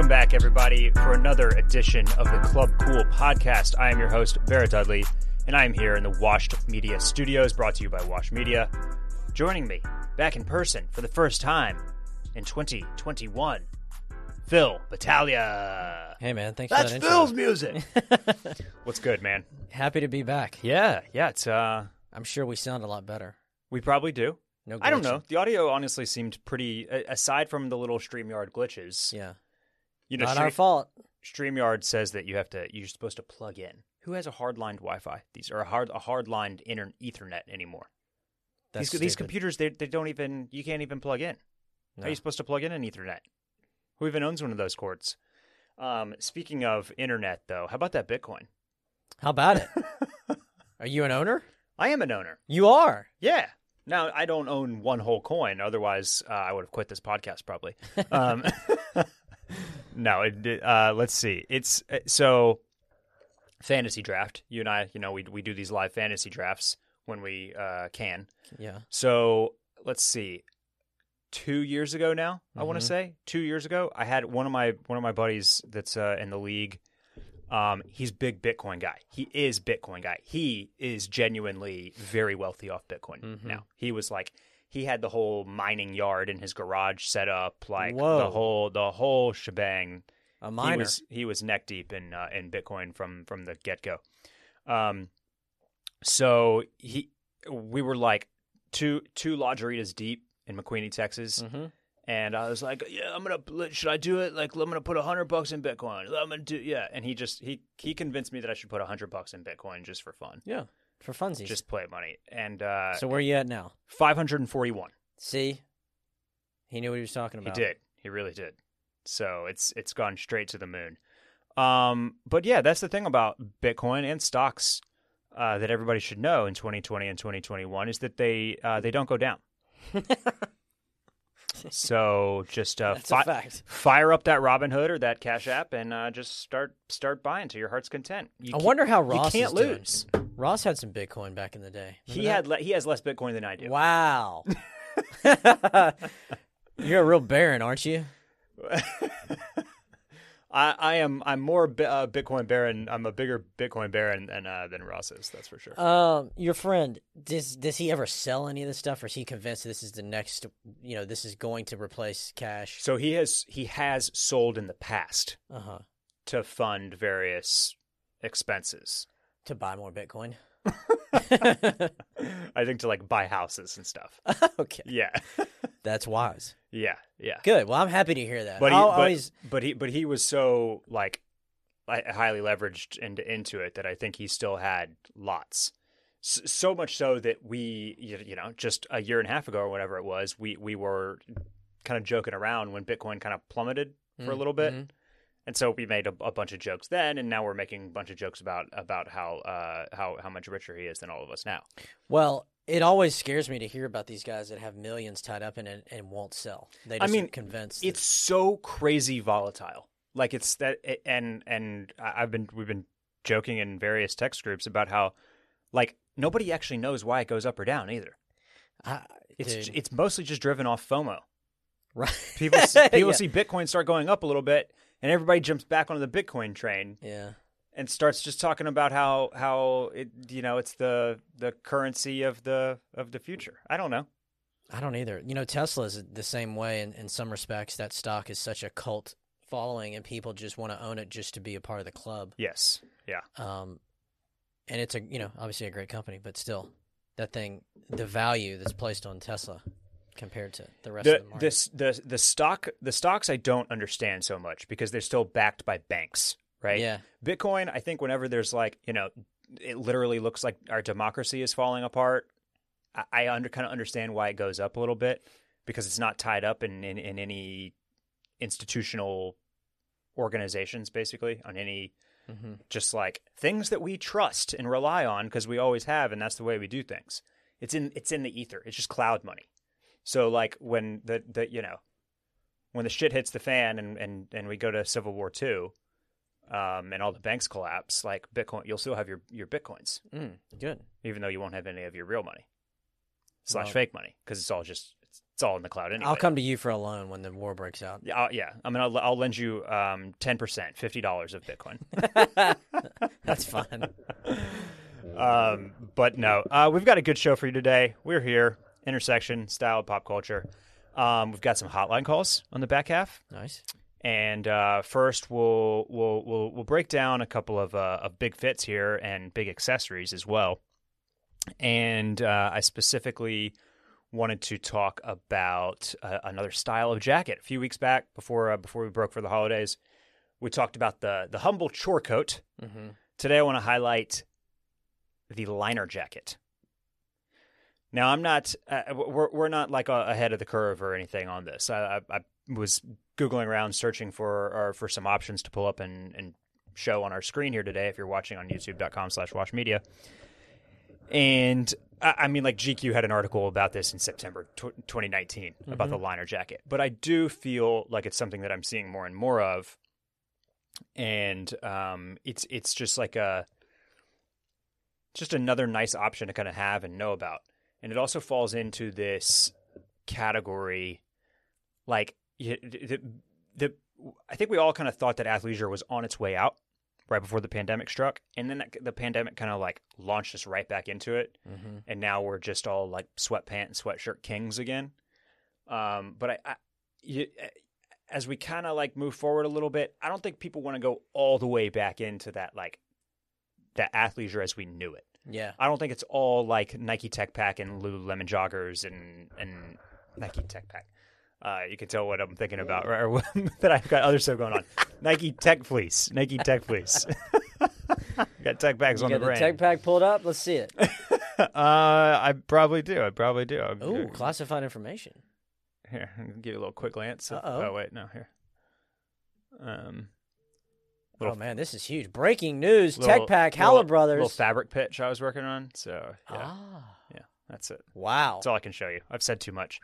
Welcome back, everybody, for another edition of the Club Cool podcast. I am your host, Barrett Dudley, and I am here in the Washed Media Studios, brought to you by Washed Media. Joining me back in person for the first time in 2021, Phil Battaglia. Hey man, thanks That's for that Phil's intro. music. What's good, man? Happy to be back. Yeah, yeah. It's uh, I'm sure we sound a lot better. we probably do. No, I don't glitching. know. The audio honestly seemed pretty. a- Aside from the little Streamyard glitches, Yeah, you know, not Stream- our fault. Streamyard says that you have to. You're supposed to plug in. Who has a hard-lined Wi-Fi? These are a hard a hardlined inter- Ethernet anymore. That's these these stupid. computers they they don't even you can't even plug in. How are you supposed to plug in an Ethernet? Who even owns one of those cords? Um, speaking of internet, though, how about that Bitcoin? How about it? Are you an owner? I am an owner. You are. Yeah. Now I don't own one whole coin. Otherwise, uh, I would have quit this podcast probably. Um, no. It, uh, let's see. It's uh, so fantasy draft. You and I, you know, we we do these live fantasy drafts when we uh, can. Yeah. So let's see. Two years ago now, I want to say two years ago, I had one of my one of my buddies that's uh, in the league. Um, he's big Bitcoin guy. He is Bitcoin guy. He is genuinely very wealthy off Bitcoin Mhm. now. He was like he had the whole mining yard in his garage set up, like the whole the whole shebang A minor. he was he was neck deep in uh, in Bitcoin from from the get go. Um, so he we were like two two lodgeritas deep in McKinney, Texas, hmm and I was like, yeah, I'm gonna should I do it? Like I'm gonna put a hundred bucks in Bitcoin. I'm gonna do yeah, and he just he he convinced me that I should put a hundred bucks in Bitcoin just for fun, Yeah. For funsies. just play money, and uh, so where are you at now? five hundred and forty one. See, he knew what he was talking about. He did. He really did. So it's it's gone straight to the moon. Um, but yeah, that's the thing about Bitcoin and stocks uh, that everybody should know in 2020 and 2021 is that they uh, they don't go down. so just uh, fi- fire up that Robinhood or that Cash App and uh, just start start buying to your heart's content. You I wonder how Ross can't is doing. Ross had some Bitcoin back in the day. He Remember had le- he has less Bitcoin than I do. Wow. You're a real baron, aren't you? I, I am I'm more bi- uh, Bitcoin baron. I'm a bigger Bitcoin baron than uh, than Ross is. That's for sure. Um, your friend does does he ever sell any of this stuff, or is he convinced this is the next? You know, this is going to replace cash. so he has he has sold in the past Uh huh. to fund various expenses. To buy more Bitcoin. I think to like buy houses and stuff. okay, Yeah, that's wise. yeah, yeah. Good. Well, I'm happy to hear that. But he, I'll but, always. but he, but he was so like highly leveraged into into it that I think he still had lots. S- so much so that we, you know, just a year and a half ago or whatever it was, we we were kind of joking around when Bitcoin kind of plummeted for a Mm, little bit, mhm. And so we made a, a bunch of jokes then, and now we're making a bunch of jokes about about how uh how how much richer he is than all of us now. Well, it always scares me to hear about these guys that have millions tied up in it and won't sell. They I mean, convinced. that- it's so crazy volatile. Like it's that, and and I've been we've been joking in various text groups about how, like nobody actually knows why it goes up or down either. I, It's dude, it's mostly just driven off FOMO. right. People see, people Yeah. see Bitcoin start going up a little bit, and everybody jumps back onto the Bitcoin train Yeah. and starts just talking about how how it you know it's the the currency of the of the future. I don't know. I don't either. You know, Tesla is the same way in, in some respects. That stock is such a cult following, and people just want to own it just to be a part of the club. Yes. Yeah. Um, and it's a you know obviously a great company, but still, that thing, the value that's placed on Tesla compared to the rest the, of the market. this the the stock the stocks I don't understand so much because they're still backed by banks, right? Yeah, Bitcoin, I think whenever there's like, you know, it literally looks like our democracy is falling apart. I, I under kind of understand why it goes up a little bit because it's not tied up in, in, in any institutional organizations, basically, on any hmm just like things that we trust and rely on because we always have, and that's the way we do things. It's in it's in the ether. It's just cloud money. So like when the the you know when the shit hits the fan and and and we go to Civil War two, um, and all the banks collapse, like Bitcoin, you'll still have your your bitcoins, mm, good. even though you won't have any of your real money slash Well- fake money because it's all just it's It's all in the cloud anyway. I'll come to you for a loan when the war breaks out. Yeah, I'll, yeah. I mean, I'll, I'll lend you um, 10%, $50 of Bitcoin. That's fine. um, but no, uh, we've got a good show for you today. We're here, intersection, style, pop culture. Um, we've got some hotline calls on the back half. Nice. And uh, first, we'll we'll we'll we'll break down a couple of uh, of big fits here and big accessories as well. And uh, I specifically wanted to talk about uh, another style of jacket. A few weeks back, before uh, before we broke for the holidays, we talked about the the humble chore coat. Mm-hmm. Today, I want to highlight the liner jacket. Now, I'm not. Uh, we're we're not like uh, ahead of the curve or anything on this. I, I, I was googling around, searching for or for some options to pull up and, and show on our screen here today. If you're watching on YouTube.com/slash Wash Media, and I, I mean, like GQ had an article about this in September tw 2019 about the liner jacket. But I do feel like it's something that I'm seeing more and more of, and um, it's it's just like a just another nice option to kind of have and know about. And it also falls into this category, like the, the I think we all kind of thought that athleisure was on its way out right before the pandemic struck, and then that, the pandemic kind of like launched us right back into it, Mm-hmm. and now we're just all like sweatpant and sweatshirt kings again. Um, but I, I you, as we kind of like move forward a little bit, I don't think people want to go all the way back into that like that athleisure as we knew it. Yeah. I don't think it's all like Nike Tech Pack and Lululemon joggers and and Nike Tech Pack. Uh, you can tell what I'm thinking about, right? Or that I've got other stuff going on. Nike Tech Fleece, Nike Tech Fleece. got Tech Packs You on got the the brain. tech pack pulled up. Let's see it. uh, I probably do. I probably do. Ooh, classified information. here, give you a little quick glance. Uh-oh. Oh wait, no, here. Um, Oh man, this is huge. Breaking news: little- Tech Pack, little- Brothers. little fabric pitch I was working on. So yeah, Ah, yeah, that's it. wow. That's all I can show you. I've said too much.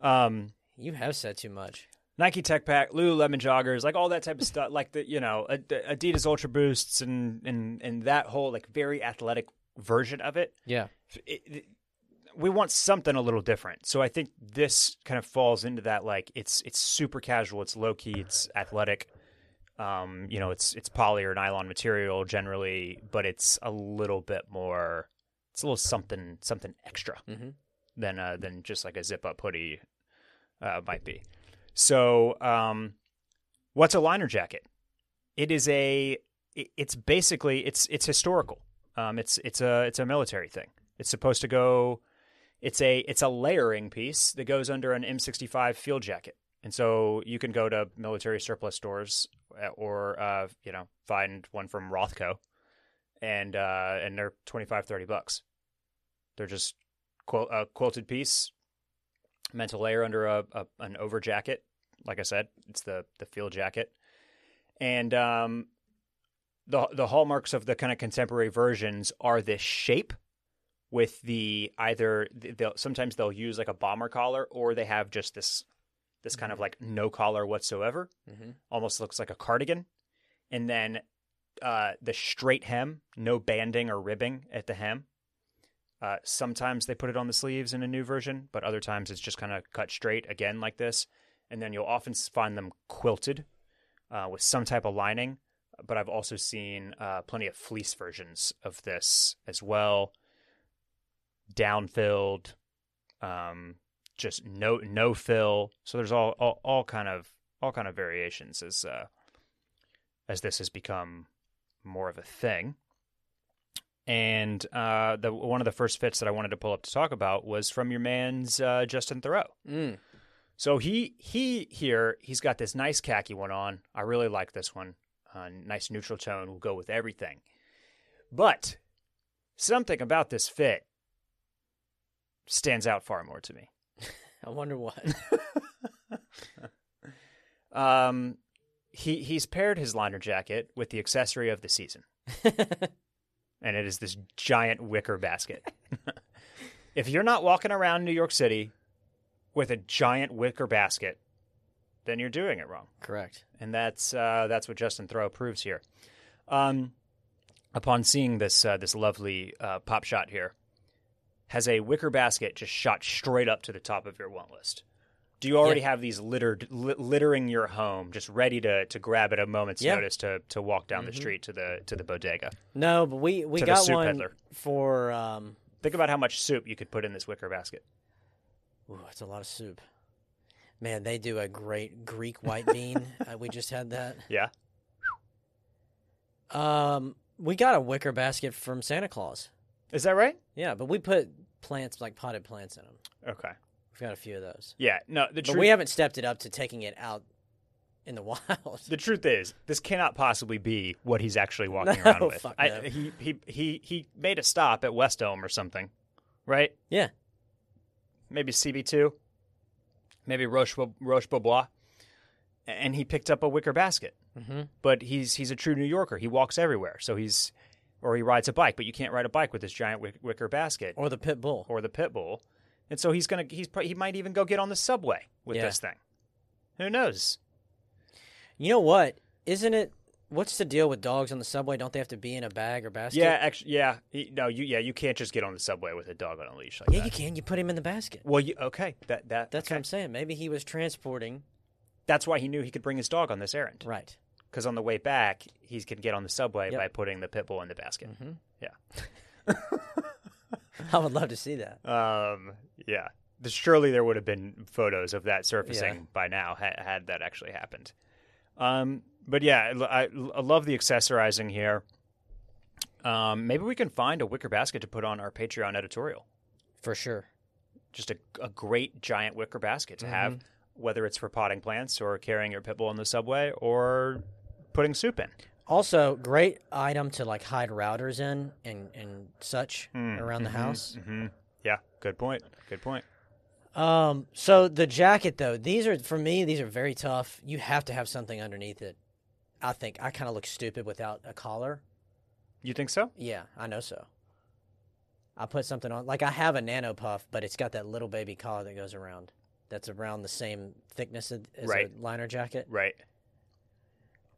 Um, You have said too much. Nike Tech Pack, Lululemon joggers, like all that type of stuff, like the you know Adidas Ultra Boosts and and and that whole like very athletic version of it. Yeah. It- it- we want something a little different. So I think this kind of falls into that. Like it's it's super casual, it's low key, it's athletic. Um, you know, it's it's poly or nylon material generally, but it's a little bit more. It's a little something something extra Mhm. than uh, than just like a zip up hoodie uh, might be. So, um, what's a liner jacket? It is a. It's basically it's it's historical. Um, it's it's a it's a military thing. It's supposed to go. It's a it's a layering piece that goes under an M65 field jacket, and so you can go to military surplus stores or uh, you know find one from Rothco, and uh, and they're 25, 30 bucks. They're just quil- a quilted piece meant to layer under a, a an over jacket. Like I said, it's the the field jacket, and um, the the hallmarks of the kind of contemporary versions are this shape with the either they'll sometimes they'll use like a bomber collar or they have just this this kind of like no collar whatsoever. Mhm. almost looks like a cardigan. And then uh, the straight hem no banding or ribbing at the hem. Uh, sometimes they put it on the sleeves in a new version but other times it's just kind of cut straight again like this. And then you'll often find them quilted uh, with some type of lining. But i've also seen uh, plenty of fleece versions of this as well. Down-filled um, just no no fill so there's all, all all kind of all kind of variations as uh, as this has become more of a thing and uh, the one of the first fits that I wanted to pull up to talk about was from your man's uh, Justin Theroux. Mm. So he he here he's got this nice khaki one on. I really like this one. Uh, nice neutral tone will go with everything. But something about this fit stands out far more to me. I wonder what. Um, he he's paired his liner jacket with the accessory of the season, and it is this giant wicker basket. if you're not walking around New York City with a giant wicker basket, then you're doing it wrong. Correct. and that's uh, that's what Justin Theroux proves here. Um, upon seeing this uh, this lovely uh, pop shot here, has a wicker basket just shot straight up to the top of your want list? Do you already have these littered li- littering your home, just ready to, to grab at a moment's Yeah. notice to, to walk down the street to the to the bodega? No, but we we got one peddler. for. Um, Think about how much soup you could put in this wicker basket. ooh, that's a lot of soup. Man, they do a great Greek white bean. uh, we just had that. Yeah, Um, we got a wicker basket from Santa Claus. Is that right? Yeah, but we put plants like potted plants in them. Okay. We've got a few of those, Yeah. No. The but we haven't stepped it up to taking it out in the wild. the truth is, this cannot possibly be what he's actually walking No, around with. fuck I, no. he, he he he made a stop at West Elm or something, right? Yeah. Maybe CB two, maybe Roche Roche Bobois, and he picked up a wicker basket. Mm-hmm. But he's he's a true New Yorker. He walks everywhere, so he's or he rides a bike, but you can't ride a bike with this giant wicker basket Or the pit bull. or the pit bull. And so he's gonna he's he might even go get on the subway with Yeah. this thing. Who knows? You know what? Isn't it? What's the deal with dogs on the subway? Don't they have to be in a bag or basket? Yeah, actually, yeah, no, you yeah, you can't just get on the subway with a dog on a leash like Yeah, that. you can. You put him in the basket. Well, you, okay, that that That's okay. what I'm saying. Maybe he was transporting. That's why he knew he could bring his dog on this errand. Right. Because on the way back, he can get on the subway Yep. by putting the pit bull in the basket. hmm Yeah. I would love to see that. Um, yeah. Surely there would have been photos of that surfacing Yeah. by now had, had that actually happened. Um, but yeah, I, I- I love the accessorizing here. Um, maybe we can find a wicker basket to put on our Patreon editorial. For sure. Just a, a great giant wicker basket to have, whether it's for potting plants or carrying your pit bull on the subway or putting soup in. Also, great item to like hide routers in and and such around the house. hmm Yeah, good point. Good point. Um, so the jacket though, these are for me. These are very tough. You have to have something underneath it. I think I kind of look stupid without a collar. You think so? Yeah, I know so. I put something on, like I have a nano puff, but it's got that little baby collar that goes around. That's around the same thickness as as Right. a liner jacket. Right.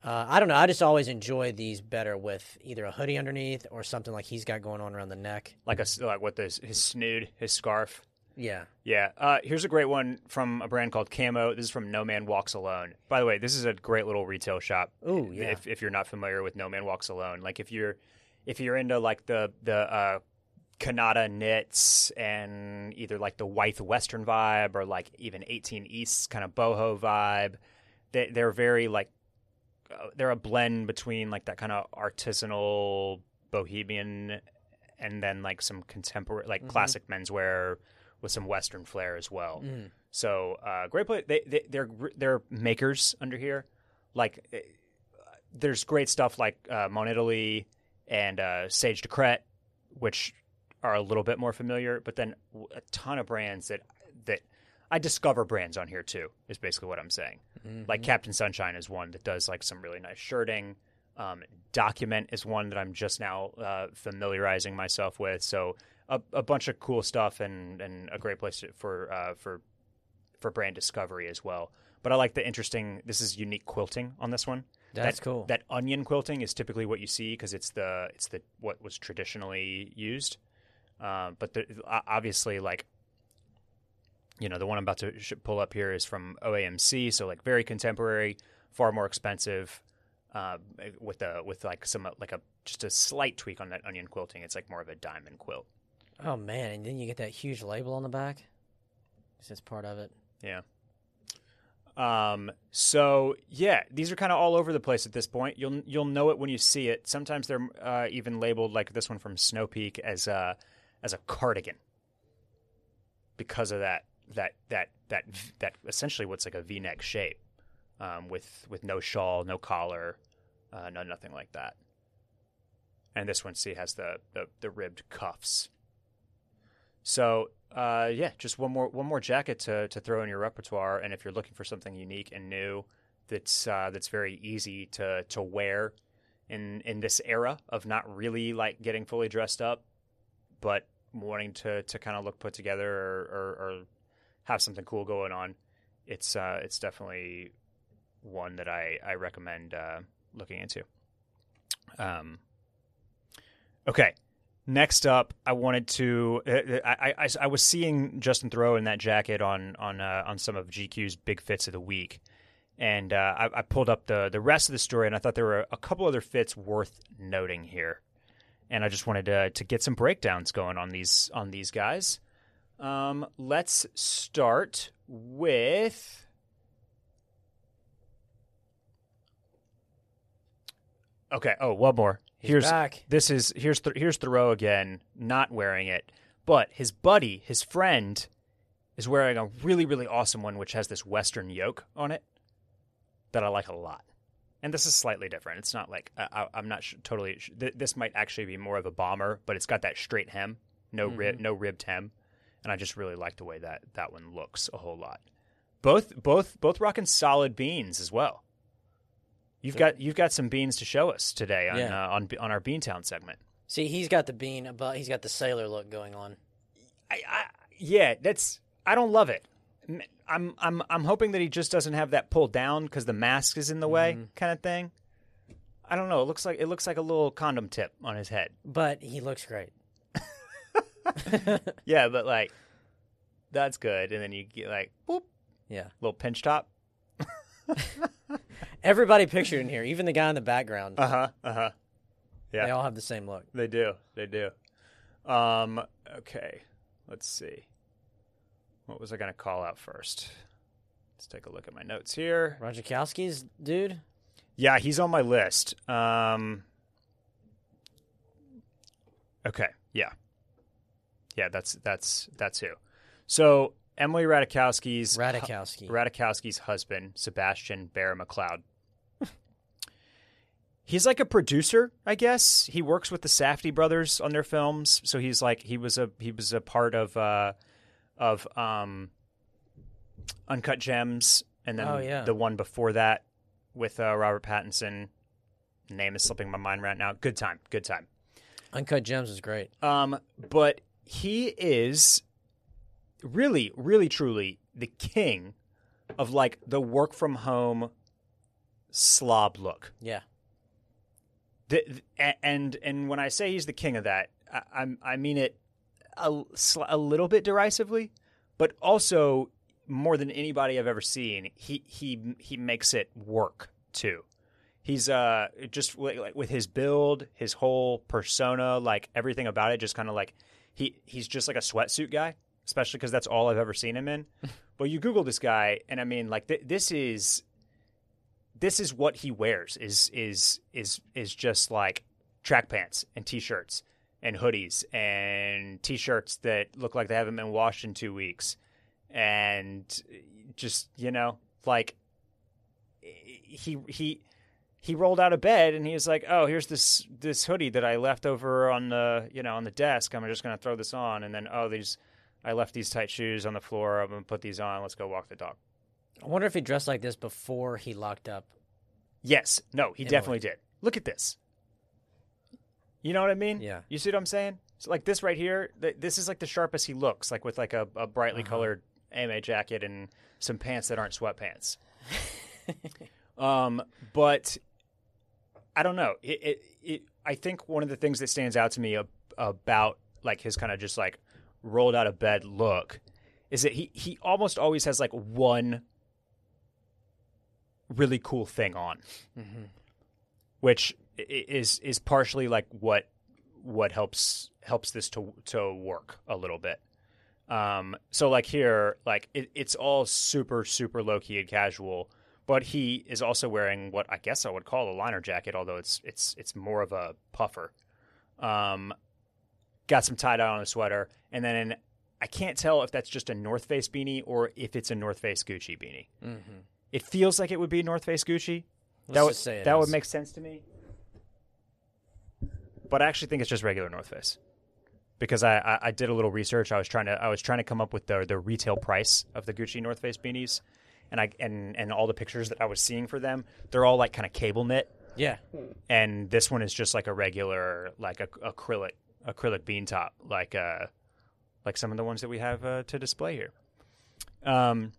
Uh, I don't know. I just always enjoy these better with either a hoodie underneath or something like he's got going on around the neck. Like a like what this his snood, his scarf. Yeah. Yeah. Uh, here's a great one from a brand called Camo. This is from No Man Walks Alone. By the way, this is a great little retail shop. Ooh, yeah. If, if you're not familiar with No Man Walks Alone, like if you're if you're into like the the uh, Kanata knits and either like the white Western vibe or like even 18 East kind of boho vibe, they they're very like they're a blend between like that kind of artisanal bohemian and then like some contemporary like classic menswear with some western flair as well. Mm. So uh, great place. They, they they're they're makers under here. Like eh, there's great stuff like uh, Monitaly and uh, Sage de Cret, which are a little bit more familiar. But then a ton of brands that that I discover brands on here too. Is basically what I'm saying. Like Kaptain Sunshine is one that does like some really nice shirting. Um, Document is one that I'm just now uh, familiarizing myself with. So a, a bunch of cool stuff and, and a great place for uh, for for brand discovery as well. But I like the interesting. This is unique quilting on this one. That's that, cool. That onion quilting is typically what you see because it's the it's the what was traditionally used. Um, but the, obviously, like you know, the one I'm about to pull up here is from OAMC, so like very contemporary, far more expensive. Uh, with a with like some like a just a slight tweak on that onion quilting. It's like more of a diamond quilt. Oh man, and then you get that huge label on the back. That's part of it. Yeah. Um. So yeah, these are kind of all over the place at this point. You'll you'll know it when you see it. Sometimes they're uh, even labeled like this one from Snow Peak as a as a cardigan because of that that that that that essentially what's like a V-neck shape um, with with no shawl, no collar, uh, no nothing like that. And this one, see, has the the, the ribbed cuffs. So uh, yeah, just one more one more jacket to, to throw in your repertoire, and if you're looking for something unique and new, that's uh, that's very easy to to wear in in this era of not really like getting fully dressed up, but wanting to to kind of look put together or, or, or have something cool going on, it's uh, it's definitely one that I I recommend uh, looking into. Um, okay, Next up, I wanted to. uh, I, I, I was seeing Justin Theroux in that jacket on on uh, on some of GQ's big fits of the week, and uh, I, I pulled up the the rest of the story, and I thought there were a couple other fits worth noting here, and I just wanted to to get some breakdowns going on these on these guys. Um, let's start with. Okay. Oh, one more. He's here's back. this is here's Th- here's Theroux again, not wearing it, but his buddy, his friend, is wearing a really really awesome one, which has this Western yoke on it that I like a lot. And this is slightly different. It's not like I, I, I'm not sh- totally. Sh- th- this might actually be more of a bomber, but it's got that straight hem, no rib, no ribbed hem, and I just really like the way that that one looks a whole lot. Both both both rocking solid beans as well. You've got you've got some beans to show us today on Yeah. uh, on on our Beantown segment. See, he's got the bean, but he's got the sailor look going on. I, I yeah, that's I don't love it. I'm I'm I'm hoping that he just doesn't have that pulled down because the mask is in the way, kind of thing. I don't know. It looks like it looks like a little condom tip on his head. But he looks great. Yeah, but like that's good. And then you get like boop, Yeah. little pinch top. Everybody pictured in here, even the guy in the background, Uh huh. Uh huh. yeah. they all have the same look. They do. They do. Um. Okay. Let's see. What was I going to call out first? Let's take a look at my notes here. Ratajkowski's dude. Yeah, he's on my list. Um, okay, yeah, yeah. That's that's that's who. So Emily Ratajkowski's Ratajkowski. Ratajkowski's husband, Sebastian Bear McClard. He's like a producer, I guess. He works with the Safdie brothers on their films, so he's like he was a he was a part of uh, of um, Uncut Gems, and then Oh, yeah. the one before that with uh, Robert Pattinson. Name is slipping my mind right now. Good time, good time. Uncut Gems is great. Um, but he is really, really, truly the king of like the work from home slob look. Yeah. The, th- a- and and when I say he's the king of that, I, I'm I mean it a, a little bit derisively, but also more than anybody I've ever seen. He he he makes it work too. He's uh just like with his build, his whole persona, like everything about it, just kind of like he he's just like a sweatsuit guy, especially because that's all I've ever seen him in. but you Google this guy, and I mean, like th- this is this is what he wears is is is is just like track pants and t-shirts and hoodies and t-shirts that look like they haven't been washed in 2 weeks and just you know like he he he rolled out of bed and he was like oh here's this this hoodie that I left over on the you know on the desk I'm just going to throw this on and then oh these I left these tight shoes on the floor I'm going to put these on let's go walk the dog I wonder if he dressed like this before he locked up. Yes. No, he Emily. definitely did. Look at this. You know what I mean? Yeah. You see what I'm saying? So like this right here, th- this is like the sharpest he looks, like with like a, a brightly Uh-huh. colored AMA jacket and some pants that aren't sweatpants. um, but I don't know. It, it, it, I think one of the things that stands out to me ab- about like his kind of just like rolled out of bed look is that he he almost always has like one really cool thing on, which i- i- is is partially like what what helps helps this to to work a little bit. Um, so like here, like it, it's all super super low key and casual, but he is also wearing what I guess I would call a liner jacket, although it's it's it's more of a puffer. Um, got some tie dye on the sweater, and then I can't tell if that's just a North Face beanie or if it's a North Face Gucci beanie. Mm-hmm. It feels like it would be North Face Gucci. Let's that would just say it that would make sense to me. But I actually think it's just regular North Face because I, I, I did a little research. I was trying to I was trying to come up with the the retail price of the Gucci North Face beanies, and I and and all the pictures that I was seeing for them, they're all like kind of cable knit, Yeah. and this one is just like a regular like a, acrylic acrylic bean top, like uh like some of the ones that we have uh, to display here. Um,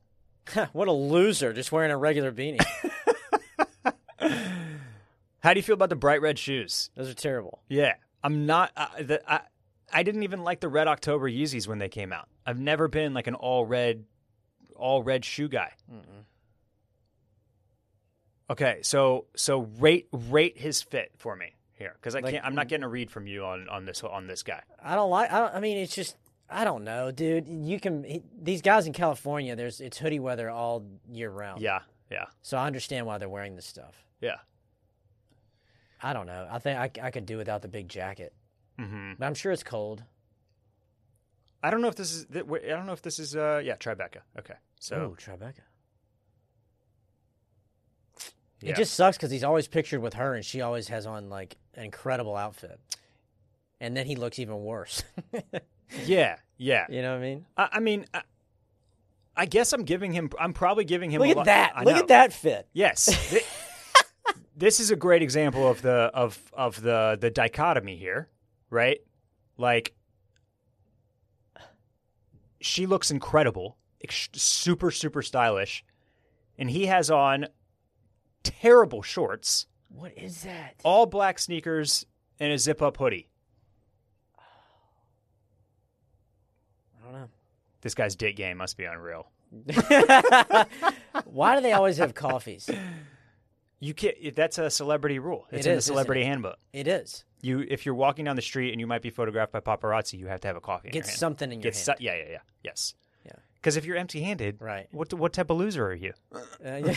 what a loser, just wearing a regular beanie. how do you feel about the bright red shoes? Those are terrible. Yeah, I'm not. Uh, the, I I didn't even like the Red October Yeezys when they came out. I've never been like an all red, all red shoe guy. Mm-mm. Okay, so so rate rate his fit for me here because I Like- can't. I'm not getting a read from you on on this on this guy. I don't like. I, don't, I mean, it's just. I don't know, dude. You can. He, these guys in California, there's it's hoodie weather all year round. Yeah, yeah, So I understand why they're wearing this stuff. yeah. I don't know. I think I, I could do without the big jacket, hmm but I'm sure it's cold. I don't know if this is. I don't know if this is. Uh, yeah, Tribeca. Okay, so Ooh, Tribeca. yeah. It just sucks because he's always pictured with her, and she always has on like an incredible outfit, and then he looks even worse. yeah, yeah. you know what I mean? I, I mean, I, I guess I'm giving him. I'm probably giving him. Look at lot- that! I Look know. at that fit. Yes. Thi- this is a great example of the of of the the dichotomy here, right? Like she looks incredible, ex- super super stylish, and he has on terrible shorts, What is that? all black sneakers, and a zip up hoodie. I don't know. This guy's dick game must be unreal. Why do they always have coffees? You can't. That's a celebrity rule. It's It in the isn't celebrity it? handbook. It is. You, if you're walking down the street and you might be photographed by paparazzi, you have to have a coffee. in your Get hand. something in your Get hand. su- yeah, yeah, yeah. Yes. Because if you're empty-handed, Right. what what type of loser are you? Uh, yeah.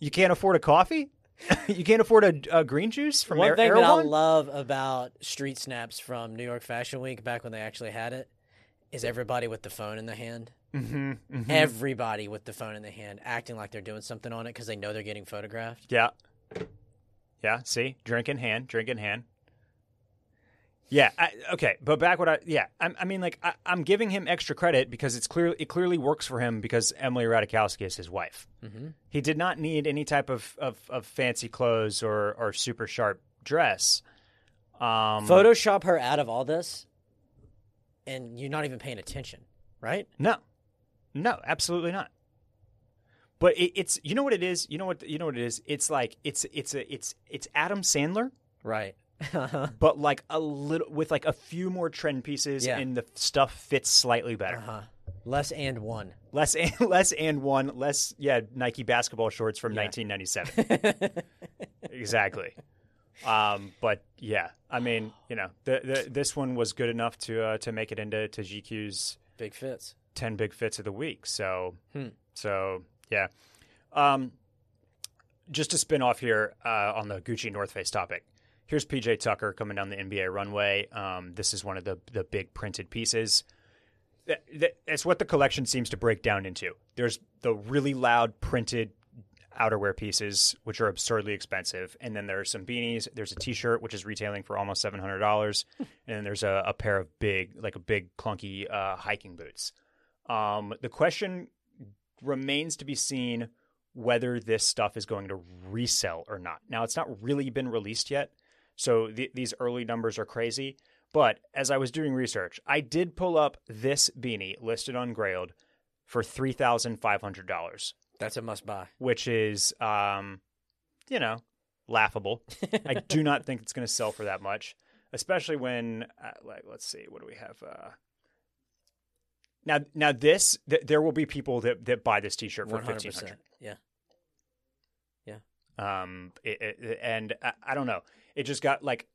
You can't afford a coffee. you can't afford a, a green juice from One Air, thing Air that I love about street snaps from New York Fashion Week back when they actually had it is everybody with the phone in the hand. mm-hmm, mm-hmm. Everybody with the phone in the hand, acting like they're doing something on it because they know they're getting photographed. Yeah. Yeah. See, drink in hand, drink in hand. Yeah. I, okay, but back what I yeah I, I mean like I, I'm giving him extra credit because it's clear it clearly works for him because Emily Ratajkowski is his wife. Mm-hmm. He did not need any type of, of, of fancy clothes or, or super sharp dress. Um, Photoshop her out of all this, and you're not even paying attention, right? No, no, absolutely not. But it, it's you know what it is. You know what you know what it is. It's like it's it's a it's it's Adam Sandler, Right. but like a little with like a few more trend pieces, Yeah. and the stuff fits slightly better. huh. Less and one. Less and less and one less. Yeah, Nike basketball shorts from Yeah. 1997. exactly. Um, but yeah, I mean, you know, the, the this one was good enough to uh, to make it into to GQ's Big fits. 10 big fits of the week. So, Hmm. so yeah. Um, just to spin off here uh, on the Gucci North Face topic. Here's PJ Tucker coming down the NBA runway. Um, this is one of the the big printed pieces. That, that, it's what the collection seems to break down into. There's the really loud printed outerwear pieces, which are absurdly expensive, and then there are some beanies. There's a T-shirt, which is retailing for almost seven hundred dollars, and then there's a, a pair of big, like a big clunky uh, hiking boots. Um, the question remains to be seen whether this stuff is going to resell or not. Now, it's not really been released yet, so th- these early numbers are crazy. But as I was doing research, I did pull up this beanie listed on Grailed for three thousand five hundred dollars, That's a must buy. which is, um, you know, laughable. I do not think it's going to sell for that much, especially when, uh, like, let's see, what do we have? Uh, now, now this, th- there will be people that, that buy this T-shirt for fifteen hundred. percent. Yeah. Um, it, it, and I, I don't know. It just got like,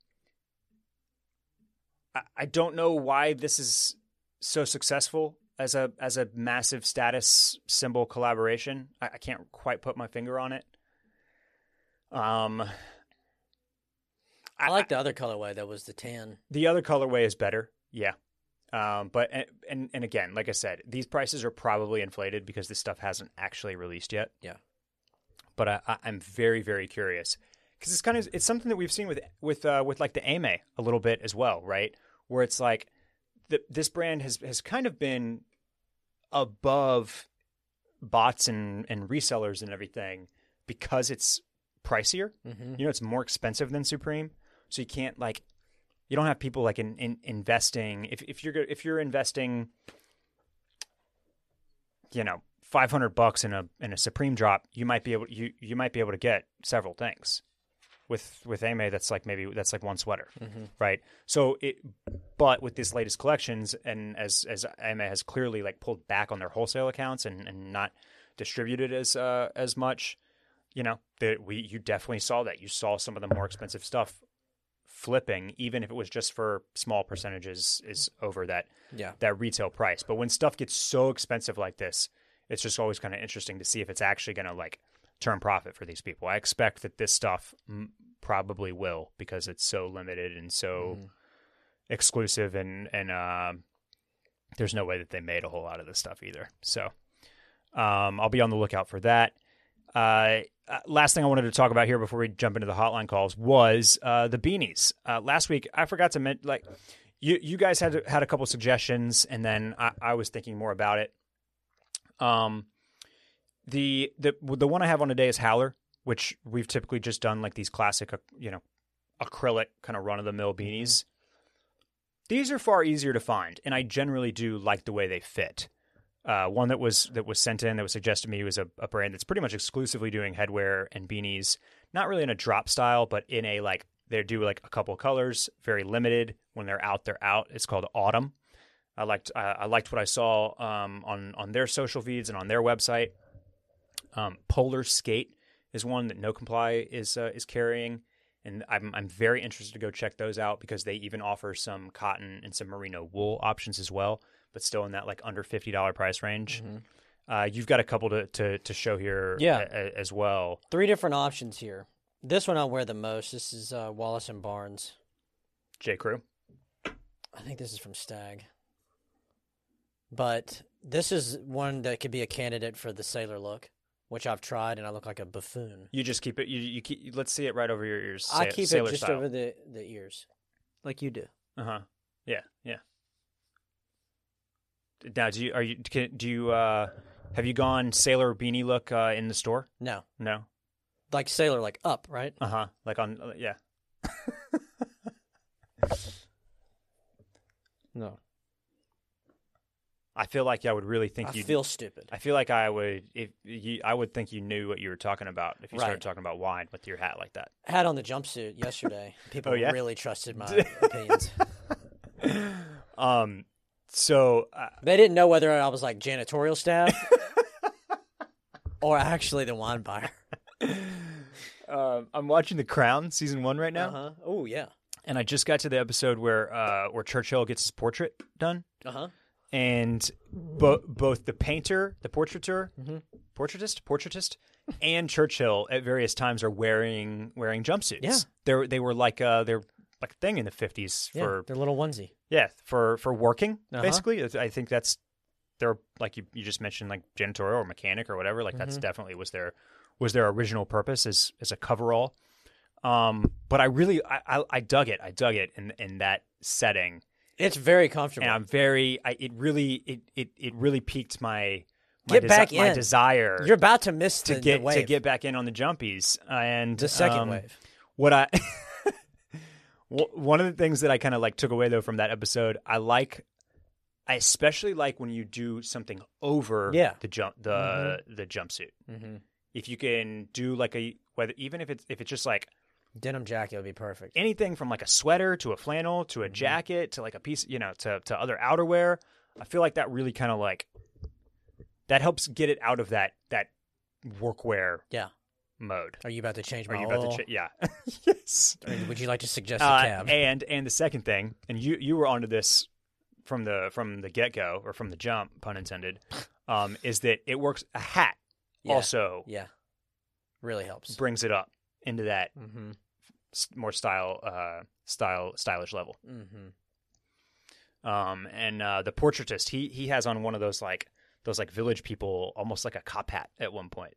I, I don't know why this is so successful as a as a massive status symbol collaboration. I, I can't quite put my finger on it. Um, I like the other colorway that was the tan. The other colorway is better, yeah. Um, but and, and again, like I said, these prices are probably inflated because this stuff hasn't actually released yet. Yeah. But I, I, I'm very very curious because it's kind of it's something that we've seen with with uh, with like the Ame a little bit as well, right? Where it's like the, this brand has has kind of been above bots and and resellers and everything because it's pricier Mm-hmm. you know it's more expensive than supreme so you can't like you don't have people like in, in investing if, if you're if you're investing you know 500 bucks in a in a supreme drop you might be able you you might be able to get several things with with Ame, that's like maybe that's like one sweater, Mm-hmm. right? So it, but with this latest collections, and as as Ame has clearly like pulled back on their wholesale accounts and and not distributed as uh, as much, you know, that we you definitely saw that. You saw some of the more expensive stuff flipping, even if it was just for small percentages, is over that Yeah. that retail price. But when stuff gets so expensive like this, it's just always kind of interesting to see if it's actually going to like turn profit for these people. I expect that this stuff m- probably will because it's so limited and so Mhm. exclusive, and and um, there's no way that they made a whole lot of this stuff either. So um, I'll be on the lookout for that. Uh, uh, last thing I wanted to talk about here before we jump into the hotline calls was uh, the beanies. Uh, last week I forgot to mention, like you you guys had had a couple suggestions, and then I, I was thinking more about it. Um, the the the one I have on today is Howler, which we've typically just done like these classic, uh, you know, acrylic kind of run of the mill beanies. These are far easier to find, and I generally do like the way they fit. Uh, one that was that was sent in that was suggested to me was a, a brand that's pretty much exclusively doing headwear and beanies, not really in a drop style, but in a like they do like a couple colors, very limited. When they're out, they're out. It's called Autumn. I liked uh, I liked what I saw um, on on their social feeds and on their website. Um, Polar Skate is one that No Comply is uh, is carrying, and I'm I'm very interested to go check those out because they even offer some cotton and some merino wool options as well, but still in that like under fifty dollar price range. Mhm. Uh, you've got a couple to to, to show here, Yeah. a- a- as well. Three different options here. This one I'll wear the most. This is uh, Wallace and Barnes. J Crew. I think this is from Stag. But this is one that could be a candidate for the sailor look, which I've tried, and I look like a buffoon. You just keep it. You you keep. Let's see it right over your ears. I sa- keep it sailor just style. over the, the ears, like you do. Uh huh. Yeah. Yeah. Now, do you are you can, do you uh have you gone sailor beanie look uh, in the store? No, No. like sailor, like up, right? Uh huh. Like on uh, yeah. No, I feel like I would really think I you. feel stupid. I feel like I would if you. I would think you knew what you were talking about if you started talking about wine with your hat like that. I had on the jumpsuit yesterday. People Oh, yeah? really trusted my opinions. Um. So uh, They didn't know whether I was like janitorial staff or actually the wine buyer. uh, I'm watching The Crown season one right now, Uh-huh. Oh yeah. and I just got to the episode where uh where Churchill gets his portrait done. Uh huh. And bo- both the painter, the portraiteur, Mhm. portraitist, portraitist, and Churchill at various times are wearing wearing jumpsuits. Yeah. they they were like uh they're like a thing in the fifties Yeah, for their little onesie. yeah for for working Uh-huh. basically. I think that's they're like you you just mentioned like janitorial or mechanic or whatever. Like that's Mhm. definitely was their was their original purpose as as a coverall. Um, but I really I, I I dug it. I dug it in in that setting It's very comfortable. and I'm very. I, it really, it, it, it really piqued my my, Get back my in. desire You're about to miss to the, get the to get back in on the jumpies and the second um, wave. What I one of the things that I kind of like took away though from that episode, I like, I especially like when you do something over Yeah. the jump the the jumpsuit. Mm-hmm. If you can do like a whether even if it's if it's just like Denim jacket would be perfect. anything from like a sweater to a flannel to a Mm-hmm. jacket to like a piece, you know, to to other outerwear. I feel like that really kind of like that helps get it out of that that workwear Yeah. mode. Are you about to change Are my you oil? about to? Ch- yeah. yes. Or would you like to suggest a Uh, cab? and and the second thing, and you you were onto this from the from the get go or from the jump, pun intended, um, is that it works. A hat Yeah. also yeah. Really helps. brings it up into that Mm-hmm. more style uh style stylish level. Mm-hmm. Um, and uh, the portraitist, he he has on one of those like those like village people, almost like a cop hat at one point,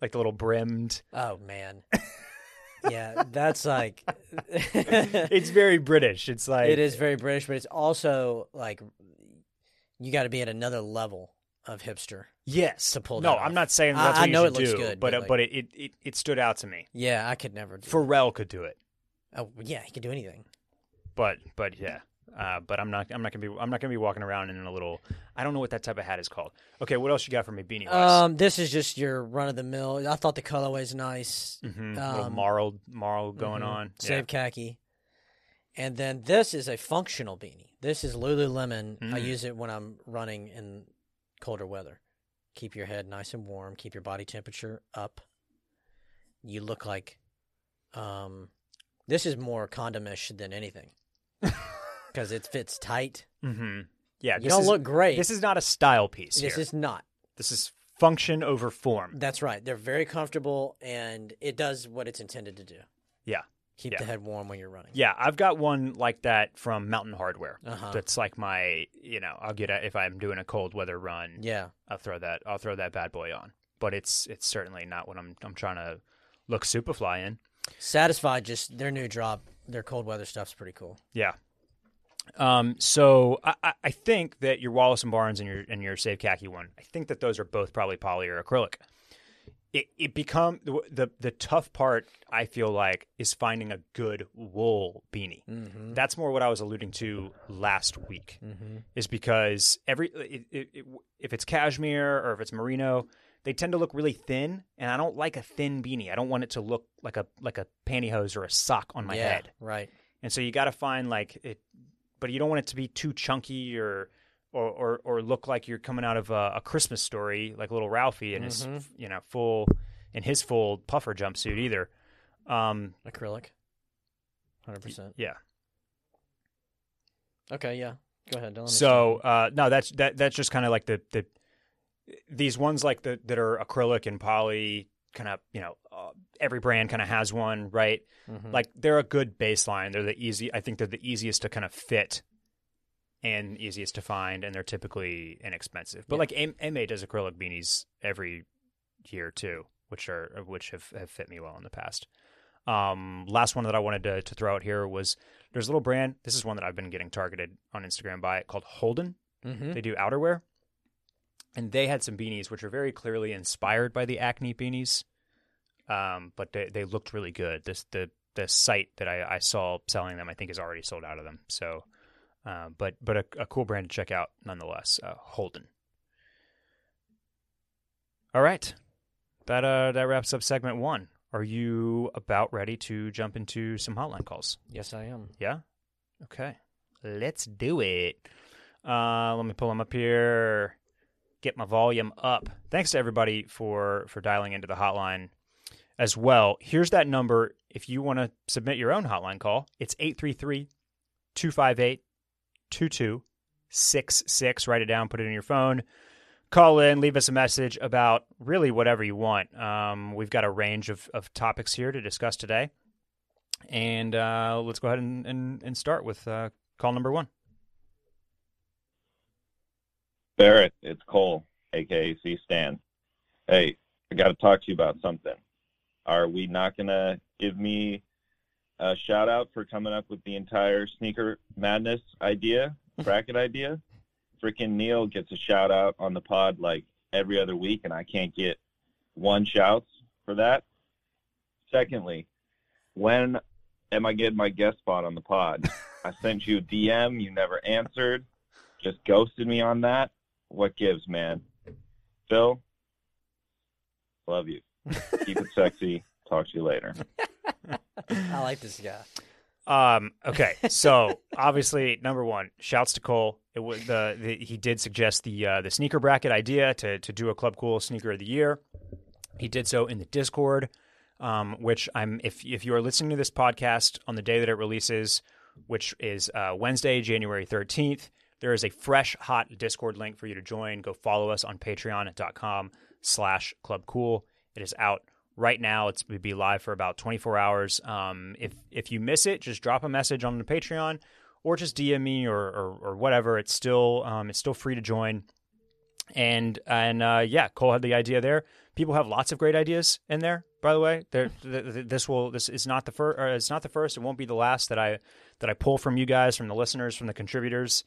like the little brimmed. Oh man. yeah, that's like It's very British. It's like it is very British, but it's also like you got to be at another level of hipster. yes to pull No, that I'm not saying that's I what you know should it looks do, good, but but, like- but it, it it it stood out to me. Yeah, I could never do. Pharrell could do it, oh yeah, he could do anything. but but yeah. Uh, but I'm not. I'm not gonna be. I'm not gonna be walking around in a little. I don't know what that type of hat is called. Okay, what else you got for me, beanie? Um, this is just your run of the mill. I thought the colorway's nice. mm-hmm. little um, marl, marl going Mhm. on. Save khaki. And then this is a functional beanie. This is Lululemon. I Mm. use it when I'm running in colder weather. Keep your head nice and warm. Keep your body temperature up. You look like, um, this is more condomish than anything because it fits tight. Yeah. Mm-hmm. Yeah. You this don't is, look great. This is not a style piece This here. is not. This is function over form. That's right. They're very comfortable and it does what it's intended to do. Yeah. Keep Yeah. the head warm when you're running. Yeah, I've got one like that from Mountain Hardwear. Uh-huh. That's like my, you know, I'll get a, if I'm doing a cold weather run. Yeah. I'll throw that. I'll throw that bad boy on. But it's it's certainly not what I'm I'm trying to look Superfly in. Satisfied just their new drop, their cold weather stuff's pretty cool. Yeah. Um. So I, I- I think that your Wallace and Barnes and your and your Save Khaki one, I think that those are both probably poly or acrylic. It it become the the, the tough part. I feel like is finding a good wool beanie. Mm-hmm. That's more what I was alluding to last week. Mm-hmm. Is because every it, it, if it's cashmere or if it's merino, they tend to look really thin, and I don't like a thin beanie. I don't want it to look like a like a pantyhose or a sock on my yeah, head. Right. And so you got to find like it, but you don't want it to be too chunky or or or, or look like you're coming out of a, a Christmas story like little Ralphie in his Mhm. you know full in his full puffer jumpsuit either. Um, Acrylic. Hundred percent. yeah. Okay, yeah. Go ahead. So uh, no, that's that that's just kind of like the the these ones like the that are acrylic and poly kind of you know uh, every brand kind of has one right. Mhm. like they're a good baseline. They're the easy. I think they're the easiest to kind of fit and easiest to find, and they're typically inexpensive. But Yeah. like M- MA does acrylic beanies every year too, which are which have, have fit me well in the past. Um, last one that I wanted to, to throw out here was there's a little brand. This is one that I've been getting targeted on Instagram by called Holden. Mhm. They do outerwear, and they had some beanies which are very clearly inspired by the Acne beanies, um, but they they looked really good. This the the site that I, I saw selling them, I think, is already sold out of them. So, uh, but but a, a cool brand to check out nonetheless. Uh, Holden. All right, that uh that wraps up segment one. Are you about ready to jump into some hotline calls? Yes, I am. Yeah. Okay. Let's do it. Uh, let me pull them up here. Get my volume up. Thanks to everybody for for dialing into the hotline as well. Here's that number if you want to submit your own hotline call. It's 833 258 2266. Write it down, put it in your phone. Call in, leave us a message about really whatever you want. Um, we've got a range of, of topics here to discuss today. And uh, let's go ahead and, and, and start with uh, call number one. Barrett, it's Cole, aka C Stan. Hey, I got to talk to you about something. Are we not gonna give me a shout out for coming up with the entire sneaker madness idea, bracket idea? Freaking Neil gets a shout out on the pod like every other week, and I can't get one shouts for that. Secondly, when am I getting my guest spot on the pod? I sent you a DM, you never answered, just ghosted me on that. What gives, man? Phil, love you. Keep it sexy. Talk to you later. I like this guy. Um, okay, so obviously, number one, shouts to Cole. It was the, the he did suggest the uh, the sneaker bracket idea to to do a Club Cool Sneaker of the Year. He did so in the Discord, um, which I'm if if you are listening to this podcast on the day that it releases, which is uh, Wednesday, January thirteenth. There is a fresh, hot Discord link for you to join. Go follow us on patreon.com slash club cool. It is out right now. It's will be live for about 24 hours. Um, if if you miss it, just drop a message on the Patreon or just DM me or, or, or whatever. It's still um, it's still free to join. And and uh, yeah, Cole had the idea there. People have lots of great ideas in there. By the way, there th- th- this will this is not the first. It's not the first. It won't be the last that I that I pull from you guys, from the listeners, from the contributors.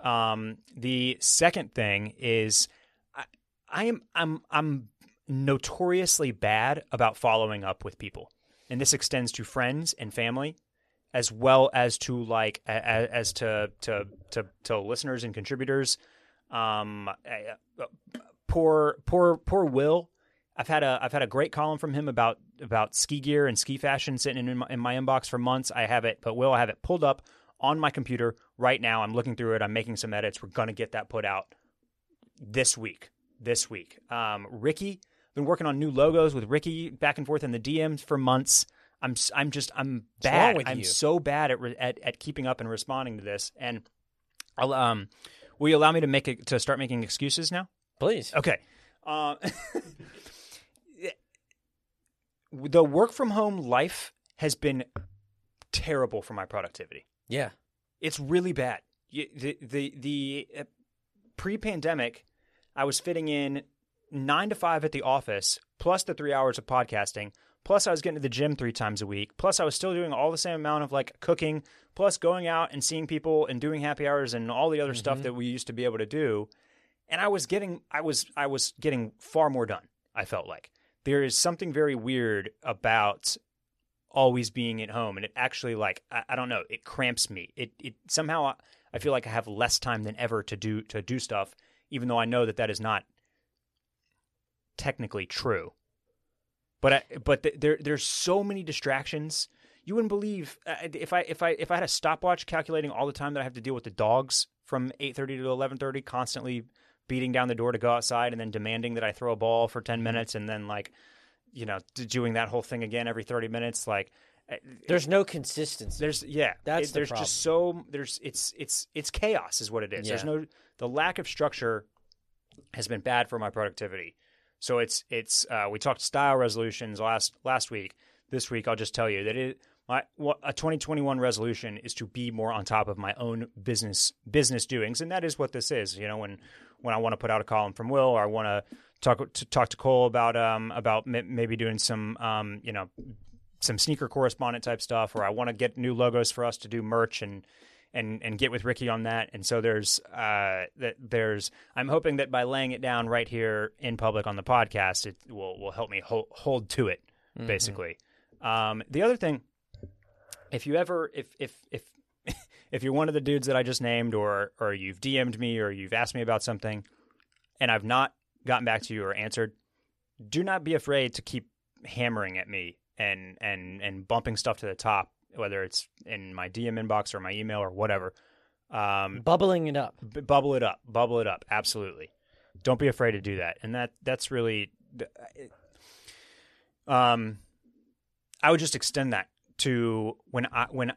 Um, the second thing is, I, I am I'm I'm notoriously bad about following up with people, and this extends to friends and family. as well as to like as, as to, to to to listeners and contributors. Um, uh, poor poor poor Will. I've had a I've had a great column from him about about ski gear and ski fashion sitting in my, in my inbox for months. I have it, but Will, I have it pulled up on my computer right now. I'm looking through it. I'm making some edits. We're gonna get that put out this week. This week. Um, Ricky, been working on new logos with Ricky back and forth in the DMs for months. I'm I'm just I'm bad. I'm you? so bad at, re- at at keeping up and responding to this. And I'll um, will you allow me to make it to start making excuses now? Please. Okay. Uh, the work from home life has been terrible for my productivity. Yeah. It's really bad. The the the uh, pre-pandemic, I was fitting in nine to five at the office, plus the three hours of podcasting, plus I was getting to the gym three times a week, plus I was still doing all the same amount of like cooking, plus going out and seeing people and doing happy hours and all the other stuff mm-hmm. that we used to be able to do. And I was getting I was I was getting far more done, I felt like. There is something very weird about always being at home and it actually like I, I don't know it cramps me it it somehow I, I feel like I have less time than ever to do to do stuff even though I know that that is not technically true. But I, but th- there there's so many distractions. You wouldn't believe uh, if I if I if I had a stopwatch calculating all the time that I have to deal with the dogs from 8:30 to 11:30 constantly beating down the door to go outside and then demanding that I throw a ball for 10 minutes and then like you know doing that whole thing again every 30 minutes like uh, There's no consistency. there's yeah That's it- the there's just so there's it's it's it's chaos is what it is. There's no the lack of structure has been bad for my productivity so it's it's uh, we talked style resolutions last last week. This week i'll just tell you that it my a 2021 resolution is to be more on top of my own business business doings. And that is what this is you know when when i want to put out a column from will or i want to talk to talk to cole about um about m- maybe doing some um you know some sneaker correspondent type stuff, or I want to get new logos for us to do merch and and and get with Ricky on that. And so there's uh that there's I'm hoping that by laying it down right here in public on the podcast, it will will help me hold, hold to it basically. Um, the other thing, if you ever if if if if you're one of the dudes that I just named, or or you've DM'd me, or you've asked me about something, and I've not gotten back to you or answered, do not be afraid to keep hammering at me and and and bumping stuff to the top, whether it's in my DM inbox or my email or whatever. Um, Bubbling it up. b- bubble it up, bubble it up. Absolutely, don't be afraid to do that. And that that's really, um, I would just extend that to when I when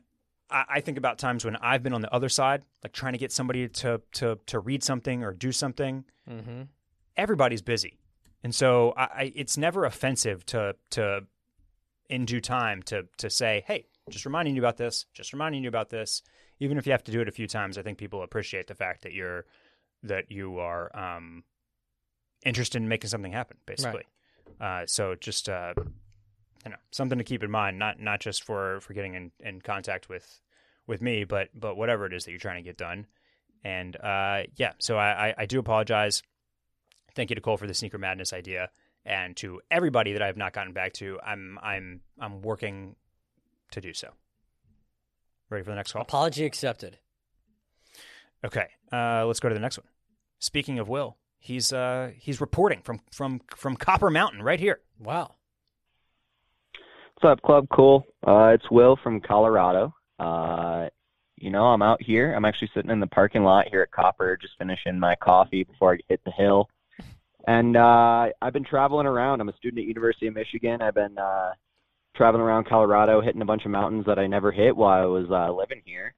I, think about times when I've been on the other side, like trying to get somebody to to to read something or do something. Mm-hmm. Everybody's busy, and so I, I it's never offensive to to in due time to to say, hey, just reminding you about this, just reminding you about this. Even if you have to do it a few times, I think people appreciate the fact that you're that you are um, interested in making something happen, basically. Uh, so just uh, you know something to keep in mind, not not just for for getting in, in contact with with me, but but whatever it is that you're trying to get done. And uh, yeah, so I, I, I do apologize. Thank you to Cole for the sneaker madness idea, and to everybody that I have not gotten back to. I'm I'm I'm working to do so. Ready for the next call? Apology accepted. Okay, uh, let's go to the next one. Speaking of Will, he's uh, he's reporting from from from Copper Mountain right here. Wow. What's up, Club Cool? Uh, it's Will from Colorado. Uh, you know, I'm out here. I'm actually sitting in the parking lot here at Copper, just finishing my coffee before I hit the hill. And uh, I've been traveling around. I'm a student at University of Michigan. I've been uh, traveling around Colorado, hitting a bunch of mountains that I never hit while I was uh, living here.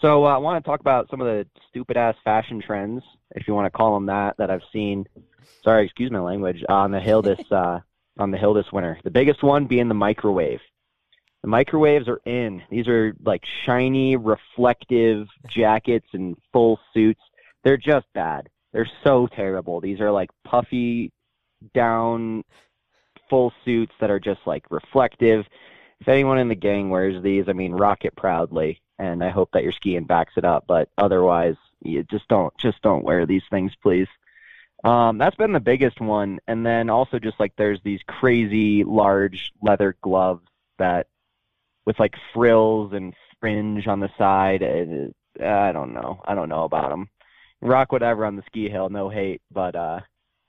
So uh, I want to talk about some of the stupid ass fashion trends, if you want to call them that, that I've seen. Sorry, excuse my language. On the hill this uh, on the hill this winter. The biggest one being the microwave. The microwaves are in. These are like shiny, reflective jackets and full suits. They're just bad. They're so terrible. These are like puffy down full suits that are just like reflective. If anyone in the gang wears these, I mean, rock it proudly. And I hope that your skiing backs it up. But otherwise, you just don't just don't wear these things, please. Um, that's been the biggest one. And then also just like there's these crazy large leather gloves that with like frills and fringe on the side. It, I don't know. I don't know about them. Rock whatever on the ski hill, no hate, but uh,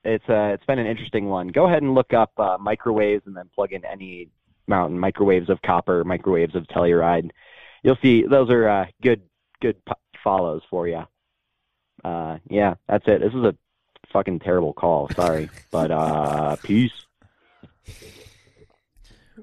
it's uh, it's been an interesting one. Go ahead and look up uh, microwaves and then plug in any mountain microwaves of copper, microwaves of Telluride. You'll see those are uh, good good p- follows for you. Uh, yeah, that's it. This is a fucking terrible call. Sorry, but uh, peace.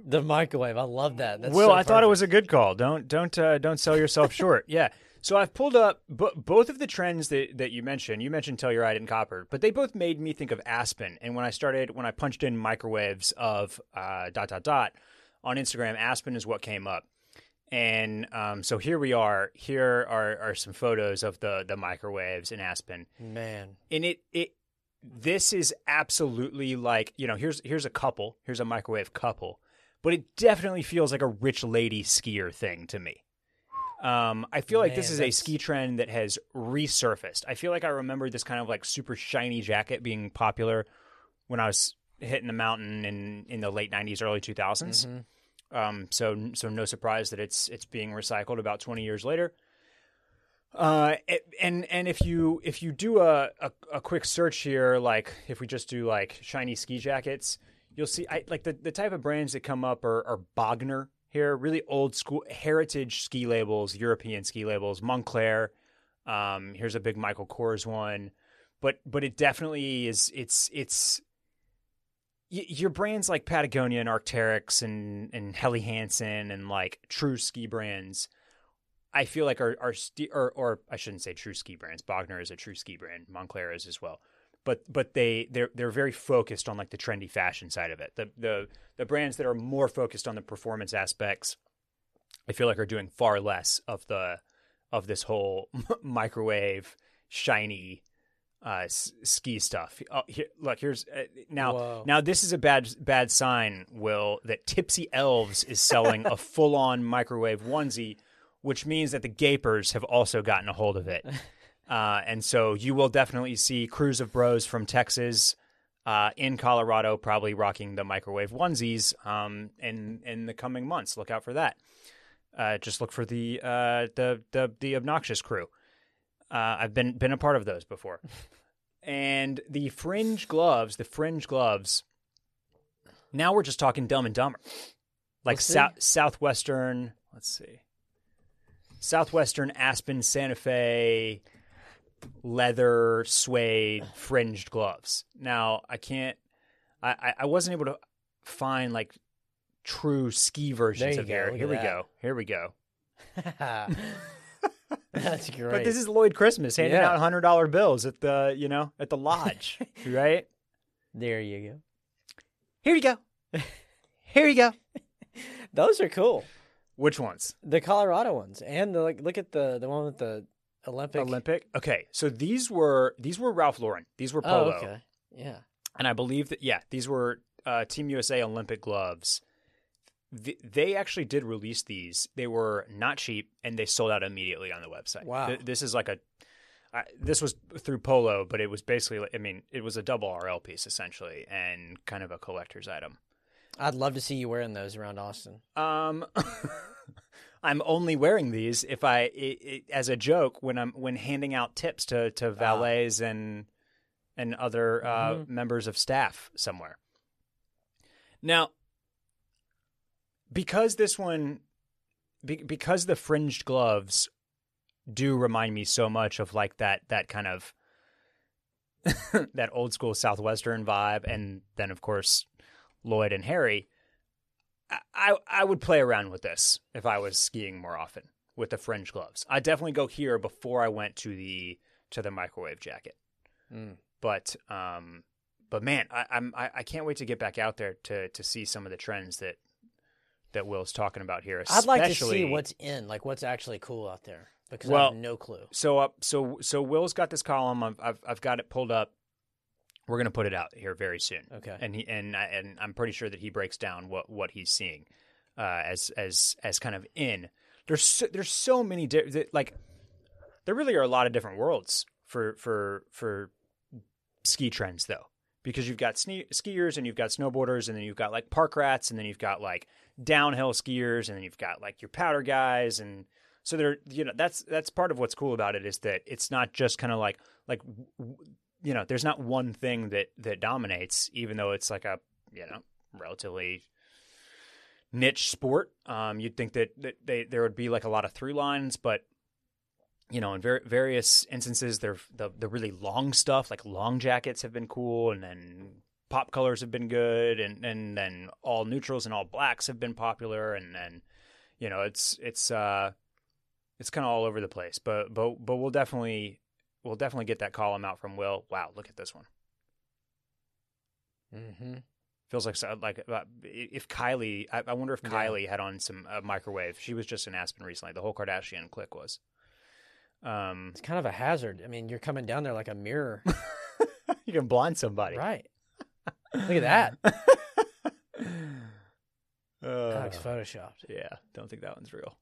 The microwave. I love that. That's Will, so I thought it was a good call. Don't don't uh, don't sell yourself short. Yeah. So I've pulled up b- both of the trends that, that you mentioned. You mentioned Telluride and copper, but they both made me think of Aspen. And when I started, when I punched in microwaves of uh, dot dot dot on Instagram, Aspen is what came up. And um, so here we are. Here are, are some photos of the the microwaves in Aspen man. and it it this is absolutely like you know here's here's a couple here's a microwave couple but it definitely feels like a rich lady skier thing to me um, I feel like this Man, is a ski trend that has resurfaced. I feel like I remember this kind of like super shiny jacket being popular when I was hitting the mountain in in the late '90s, early 2000s. Mhm. Um, so so no surprise that it's it's being recycled about 20 years later. Uh, it- and and if you if you do a, a a quick search here, like if we just do like shiny ski jackets, you'll see I like the, the type of brands that come up are, are Bogner here, really old school heritage ski labels, European ski labels, Moncler. Um, here's a big Michael Kors one, but but it definitely is. It's it's y- your brands like Patagonia and Arcteryx and and Helly Hansen and like true ski brands. I feel like are are sti- or or I shouldn't say true ski brands. Bogner is a true ski brand. Moncler is as well. But but they they're they're very focused on like the trendy fashion side of it. The the the brands that are more focused on the performance aspects, I feel like are doing far less of the of this whole microwave shiny uh, s- ski stuff. Oh, here, look, here's uh, now. Whoa. Now this is a bad bad sign, Will, that Tipsy Elves is selling a full on microwave onesie, which means that the Gapers have also gotten a hold of it. Uh, and so you will definitely see Crews of Bros from Texas uh, in Colorado, probably rocking the microwave onesies um, in in the coming months. Look out for that. Uh, just look for the uh, the the the obnoxious crew. Uh, I've been been a part of those before. and the fringe gloves, the fringe gloves. Now we're just talking Dumb and Dumber, like sou- southwestern. Let's see, southwestern Aspen Santa Fe leather suede fringed gloves. Now I can't. I I, wasn't able to find like true ski versions of go, here. look Here at we that. go. Here we go. That's great. But this is Lloyd Christmas handing Yeah. out hundred dollar bills at the you know at the lodge, right? there you go. Here you go. Here you go. Those are cool. Which ones? The Colorado ones, and the, like, look at the the one with the Olympic. Olympic. Okay, so these were these were Ralph Lauren. These were Oh, Polo, okay. Yeah. and I believe that yeah, these were uh, Team USA Olympic gloves. Th- they actually did release these. They were not cheap, and they sold out immediately on the website. Wow. Th- this is like a. I this was through Polo, but it was basically, like- I mean, it was a double RL piece essentially, and kind of a collector's item. I'd love to see you wearing those around Austin. Um, I'm only wearing these if I, i i as a joke, when I'm when handing out tips to to valets and and other uh, Mhm. members of staff somewhere. Now, because this one, be, because the fringed gloves do remind me so much of like that that kind of that old school southwestern vibe, and then of course Lloyd and Harry. I- I would play around with this if I was skiing more often with the fringe gloves. I definitely go here before I went to the to the microwave jacket. Mm. But um, but man, I, I'm I, I can't wait to get back out there to to see some of the trends that that Will's talking about here. I'd like to see what's in, like what's actually cool out there, because I have no clue. So up, so so Will's got this column. I've I've, I've got it pulled up. We're gonna put it out here very soon. Okay. And he and I- and I'm pretty sure that he breaks down what what he's seeing uh, as as as kind of in. There's so, there's so many di- that, like there really are a lot of different worlds for for for ski trends though. because you've got ski- skiers and you've got snowboarders and then you've got like park rats and then you've got like downhill skiers and then you've got like your powder guys and so they're you know that's that's part of what's cool about it is that it's not just kind of like like w- you know there's not one thing that that dominates even though it's like a you know relatively niche sport. Um you'd think that, that they there would be like a lot of through lines but you know, in ver- various instances, they're the the really long stuff, like long jackets, have been cool, and then pop colors have been good, and and then all neutrals and all blacks have been popular, and then you know, it's it's uh, it's kind of all over the place, but but but we'll definitely we'll definitely get that column out from Will. Wow, look at this one. Mm-hmm. Feels like so- like uh, if Kylie, I, I wonder if Yeah. Kylie had on some uh, microwave. She was just in Aspen recently. The whole Kardashian clique was. Um, It's kind of a hazard. I mean, you're coming down there like a mirror, you can blind somebody. right? Look at that. Uh, Alex photoshopped. yeah, don't think that one's real.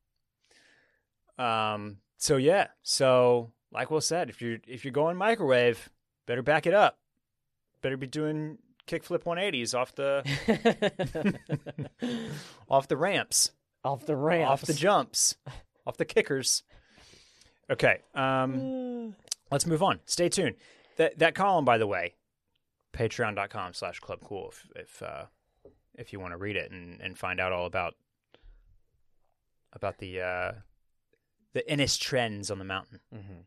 Um. So yeah. So like Will said, if you're if you're going microwave, better back it up. Better be doing kickflip 180s off the off the ramps, Off the ramp. off the jumps, off the kickers. Okay. Um. let's move on. Stay tuned. That that column, by the way, patreon.com slash club cool if if uh, if you want to read it and, and find out all about about the uh, the Innis trends on the mountain. hmm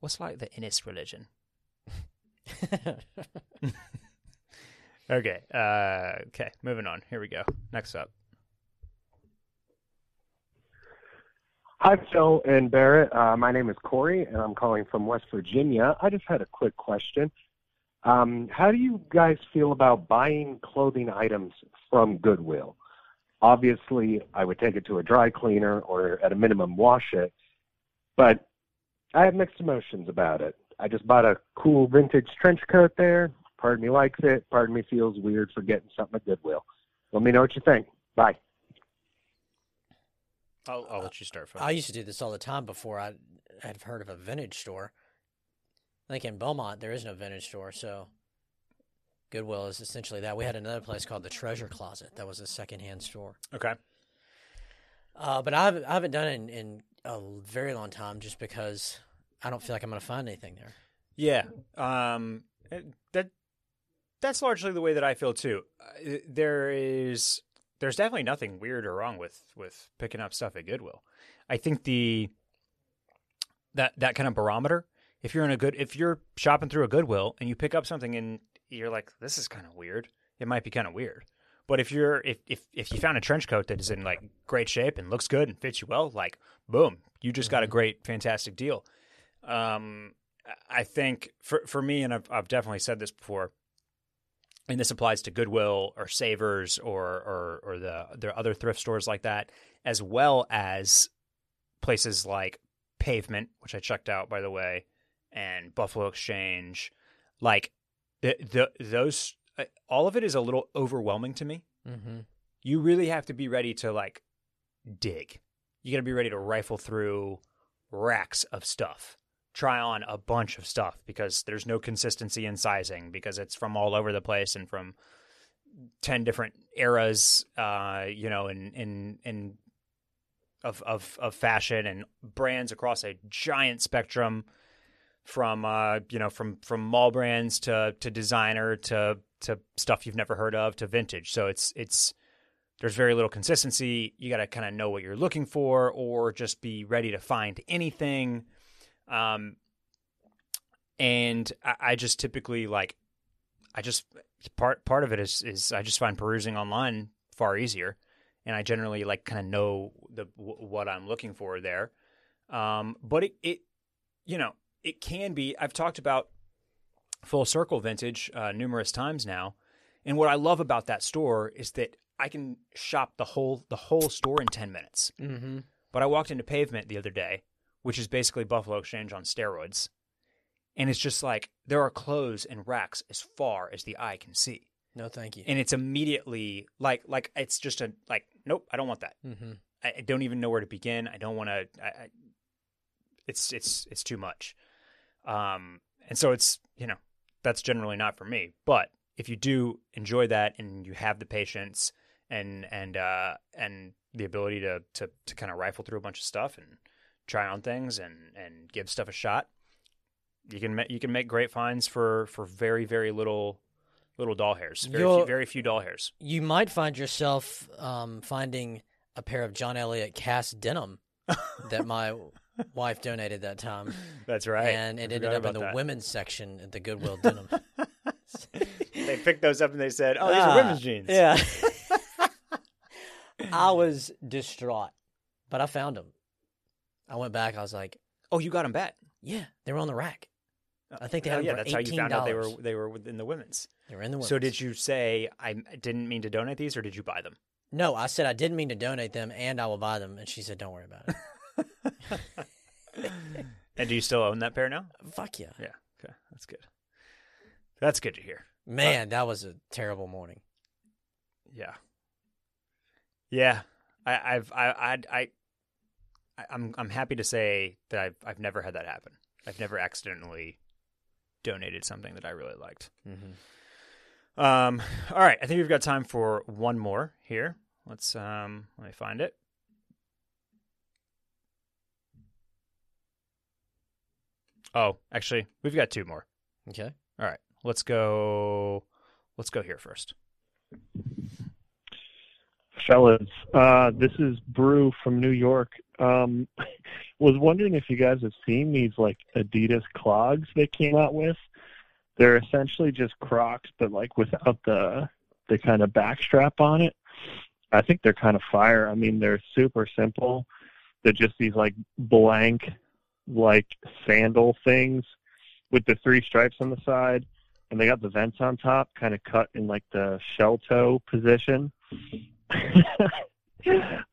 What's like the Innis religion? Okay. Uh, okay. Moving on. Here we go. Next up. Hi, Phil and Barrett. Uh, my name is Corey, and I'm calling from West Virginia. I just had a quick question. Um, how do you guys feel about buying clothing items from Goodwill? Obviously, I would take it to a dry cleaner or at a minimum wash it, but I have mixed emotions about it. I just bought a cool vintage trench coat there. Part of me likes it. Part of me feels weird for getting something at Goodwill. Let me know what you think. Bye. I'll, I'll let you start. Phil. I used to do this all the time before I had heard of a vintage store. I think in Belmont there is no vintage store, so Goodwill is essentially that. We had another place called the Treasure Closet that was a secondhand store. okay. Uh, but I haven't, I haven't done it in, in a very long time just because I don't feel like I'm going to find anything there. Yeah. Um, that that's largely the way that I feel too. Uh, There is there's definitely nothing weird or wrong with with picking up stuff at Goodwill. I think the that that kind of barometer. If you're in a good, if you're shopping through a Goodwill and you pick up something and you're like, this is kind of weird, it might be kind of weird. But if you're if if if you found a trench coat that is in like great shape and looks good and fits you well, like boom, you just got a great, fantastic deal. Um, I think for for me, and I've I've definitely said this before, and this applies to Goodwill or Savers or or or the there are other thrift stores like that, as well as places like Pavement, which I checked out by the way, and Buffalo Exchange, like the the those uh, all of it is a little overwhelming to me. Mm-hmm. You really have to be ready to like dig. You got to be ready to rifle through racks of stuff try on a bunch of stuff because there's no consistency in sizing because it's from all over the place and from 10 different eras uh you know in in in of of of fashion and brands across a giant spectrum from uh you know from from mall brands to to designer to to stuff you've never heard of to vintage so it's it's there's very little consistency you got to kind of know what you're looking for or just be ready to find anything um, and I, I just typically like, I just part part of it is is I just find perusing online far easier, and I generally like kind of know the w- what I'm looking for there. Um, but it it you know it can be. I've talked about full circle vintage uh, numerous times now, and what I love about that store is that I can shop the whole the whole store in ten minutes. Mm-hmm. But I walked into Pavement the other day, which is basically Buffalo Exchange on steroids. And it's just like there are clothes and racks as far as the eye can see. No, thank you. And it's immediately like like it's just a like nope, I don't want that. Mm-hmm. I, I don't even know where to begin. I don't want to it's it's it's too much. Um and so it's, you know, that's generally not for me. But if you do enjoy that and you have the patience and and uh, and the ability to to to kind of rifle through a bunch of stuff and try on things and and give stuff a shot, you can you can make great finds for for very very little little doll hairs. Very few, very few doll hairs. You might find yourself um, finding a pair of John Elliott cast denim that my wife donated that time, That's right. and it I ended up in the that. women's section at the Goodwill denim. they picked those up and they said, "Oh, these Ah, are women's jeans." Yeah. I was distraught, but I found them. I went back. I was like, Oh, you got them back. "Yeah, they were on the rack. I think they Oh, had yeah, them for that's how you found out they were $18. they were within the women's. They were in the women's. So did you say I didn't mean to donate these, or did you buy them? No, I said I didn't mean to donate them, and I will buy them. And she said, "Don't worry about it." And do you still own that pair now? Fuck yeah, Yeah. Okay, that's good. That's good to hear. man, that was a terrible morning. Yeah. Yeah. I, I've I I I I- I'm I'm happy to say that I've I've never had that happen. I've never accidentally donated something that I really liked. Mm-hmm. Um, all right, I think we've got time for one more here. Let's um, let me find it. Oh, actually, we've got two more. Okay, All right, let's go. Let's go here first. fellas. Uh, this is Brew from New York. Um, was wondering if you guys have seen these like Adidas clogs they came out with. They're essentially just Crocs, but like without the the kind of backstrap on it. I think they're kind of fire. I mean, they're super simple. They're just these like blank, like sandal things with the three stripes on the side, and they got the vents on top, kind of cut in like the shell toe position.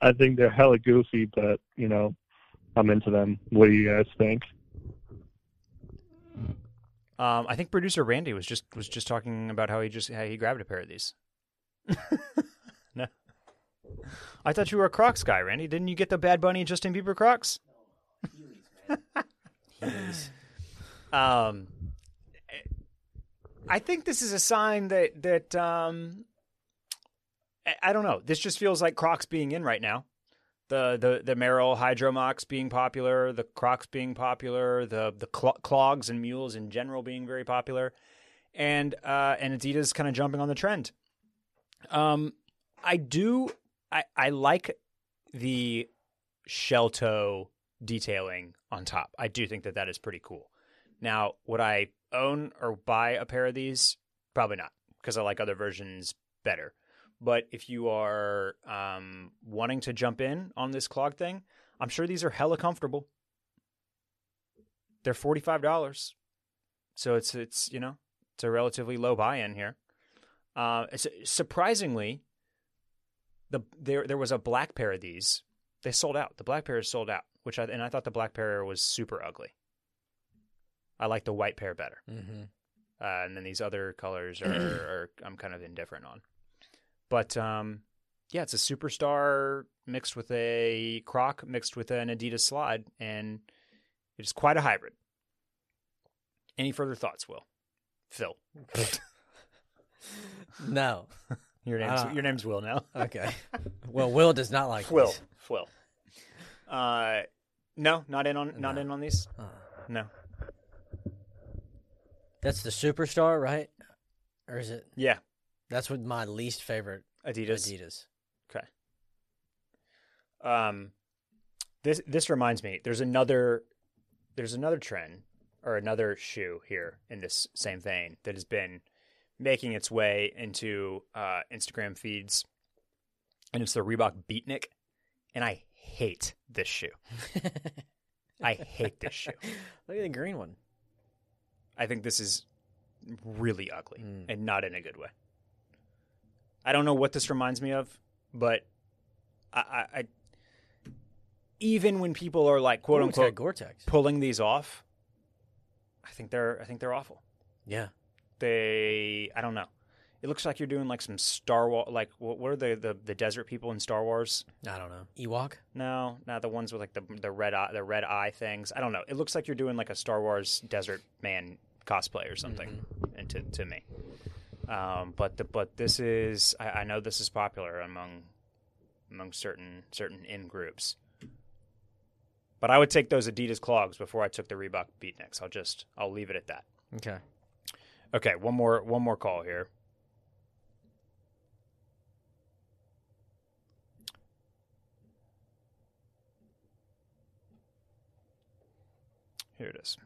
I think they're hella goofy, but you know, I'm into them. What do you guys think? Um, I think producer Randy was just was just talking about how he just how he grabbed a pair of these. no, I thought you were a Crocs guy, Randy. Didn't you get the Bad Bunny Justin Bieber Crocs? Um, I think this is a sign that that um, I, I don't know. This just feels like Crocs being in right now. The the the Merrell Hydro Mocs being popular, the Crocs being popular, the the cl- clogs and mules in general being very popular, and uh, and Adidas kind of jumping on the trend. Um, I do I I like the shell toe detailing on top. I do think that that is pretty cool. Now, would I own or buy a pair of these? Probably not, because I like other versions better. But if you are um, wanting to jump in on this clog thing, I'm sure these are hella comfortable. They're forty five dollars, so it's it's you know it's a relatively low buy in here. Uh, surprisingly, the there there was a black pair of these. They sold out. The black pair is sold out, which I and I thought the black pair was super ugly. I like the white pair better. mm-hmm. Uh, and then these other colors are, are I'm kind of indifferent on. But um, yeah, it's a superstar mixed with a Croc mixed with an Adidas slide, and it is quite a hybrid. Any further thoughts, Will? Phil, no. your name's Uh, your name's Will now. Okay. Well, Will does not like Will, these. Will. Uh, no, not in on not No. in on these. Uh, No. that's the superstar, right? Or is it? Yeah, That's what my least favorite Adidas. Adidas. Okay. Um, this this reminds me. There's another there's another trend or another shoe here in this same vein that has been making its way into uh, Instagram feeds, and it's the Reebok Beatnik, and I hate this shoe. I hate this shoe. Look at the green one. I think this is really ugly Mm. and not in a good way. I don't know what this reminds me of, but I, I, I even when people are like quote Ooh, unquote Gore-Tex. pulling these off, I think they're I think they're awful. Yeah. They I don't know. It looks like you're doing like some Star Wars like what, what are the, the the desert people in Star Wars? I don't know. Ewok. No, not the ones with like the the red eye the red eye things. I don't know. It looks like you're doing like a Star Wars desert man cosplay or something. and to, to me. Um, but the, but this is I, I know this is popular among among certain certain in groups. But I would take those Adidas clogs before I took the Reebok Beatniks. I'll just I'll leave it at that. Okay. Okay, one more one more call here. Here it is.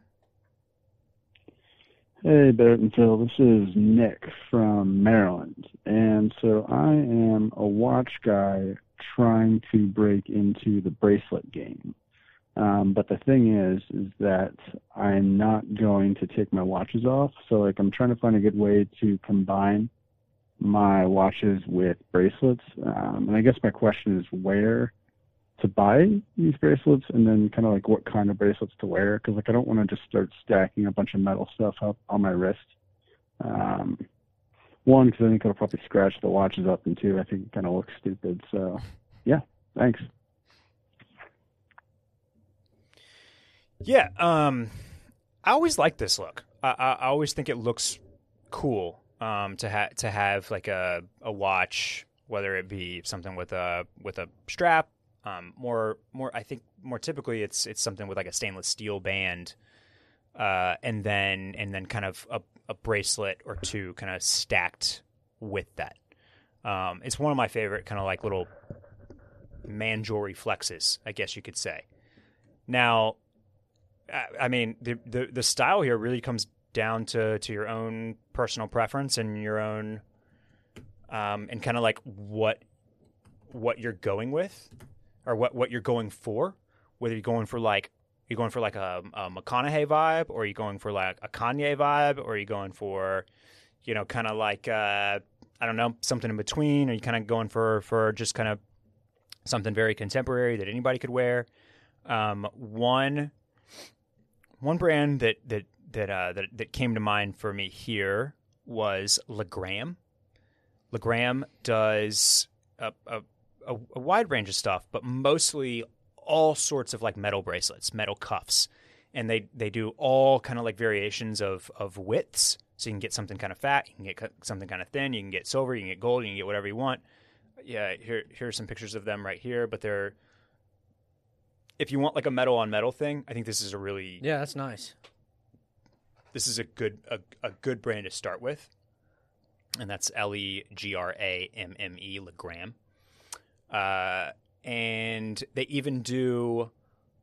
Hey, Barrett and Phil. This is Nick from Maryland. And so I am a watch guy trying to break into the bracelet game. Um, but the thing is, is that I'm not going to take my watches off. So like I'm trying to find a good way to combine my watches with bracelets. Um, and I guess my question is where to buy these bracelets and then kind of like what kind of bracelets to wear because like I don't want to just start stacking a bunch of metal stuff up on my wrist. Um, one because I think it'll probably scratch the watches up, and two I think it kind of looks stupid. So yeah, thanks. Yeah, um, I always like this look. I, I, I always think it looks cool um, to have to have like a a watch, whether it be something with a with a strap. Um, more more, I think more typically it's it's something with like a stainless steel band, uh, and then and then kind of a, a bracelet or two kind of stacked with that. Um, it's one of my favorite kind of like little man jewelry flexes, I guess you could say. Now, I- I mean, the, the the style here really comes down to to your own personal preference and your own, um, and kind of like what what you're going with, or what what you're going for. Whether you're going for like you're going for like a, a McConaughey vibe, or you're going for like a Kanye vibe, or you're going for, you know, kind of like uh, I don't know something in between, or you kind of going for for just kind of something very contemporary that anybody could wear. Um, one one brand that that that uh, that that came to mind for me here was Le Gramme. Legram does a, a, a, a wide range of stuff, but mostly all sorts of like metal bracelets, metal cuffs, and they they do all kind of like variations of of widths. So you can get something kind of fat, you can get something kind of thin, you can get silver, you can get gold, you can get whatever you want. Yeah, here here are some pictures of them right here, but they're if you want like a metal on metal thing, I think this is a really Yeah, that's nice. this is a good a, a good brand to start with, and that's L E G R A M M E Le Gramme. Uh, and they even do,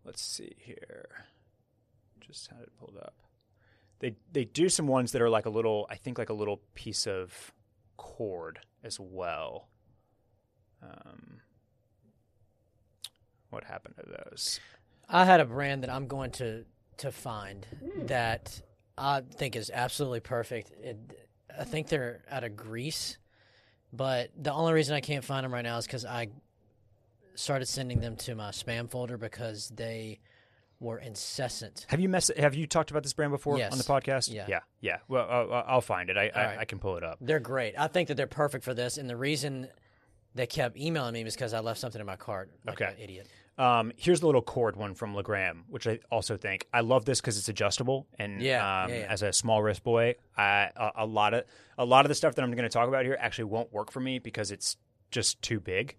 let's see here, just had it pulled up. They they do some ones that are like a little, I think like a little piece of cord as well. Um, what happened to those? I had a brand that I'm going to to find that I think is absolutely perfect. It, I think they're out of Greece, but the only reason I can't find them right now is because I started sending them to my spam folder because they were incessant. Have you mess? Have you talked about this brand before Yes. on the podcast? Yeah. yeah, yeah. Well, I'll, I'll find it. I, I, right. I can pull it up. They're great. I think that they're perfect for this, and the reason they kept emailing me was because I left something in my cart. Like Okay. an idiot. Um, here's the little cord one from Le Gramme, which I also think I love this because it's adjustable and Yeah, um, yeah, yeah. as a small wrist boy, I, a, a lot of a lot of the stuff that I'm going to talk about here actually won't work for me because it's just too big.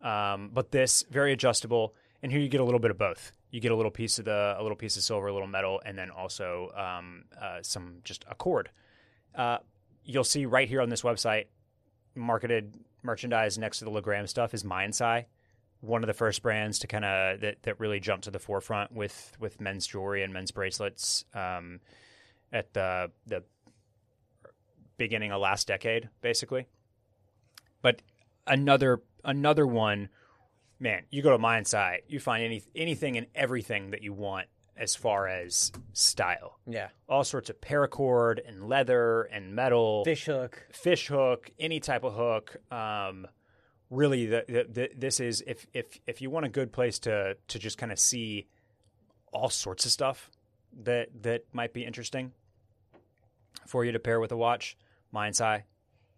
Um, but this very adjustable, and here you get a little bit of both. You get a little piece of the a little piece of silver, a little metal, and then also um, uh, some just a cord. Uh, you'll see right here on this website, marketed merchandise next to the Le Gramme stuff is Miansai one of the first brands to kind of that, that really jumped to the forefront with with men's jewelry and men's bracelets um, at the the beginning of last decade, basically. But another another one, man, you go to Miansai, you find any anything and everything that you want as far as style. Yeah. All sorts of paracord and leather and metal Fish hook. fish hook, any type of hook. Um, really, the, the, the, this is if if if you want a good place to to just kind of see all sorts of stuff that that might be interesting for you to pair with a watch. Miansai,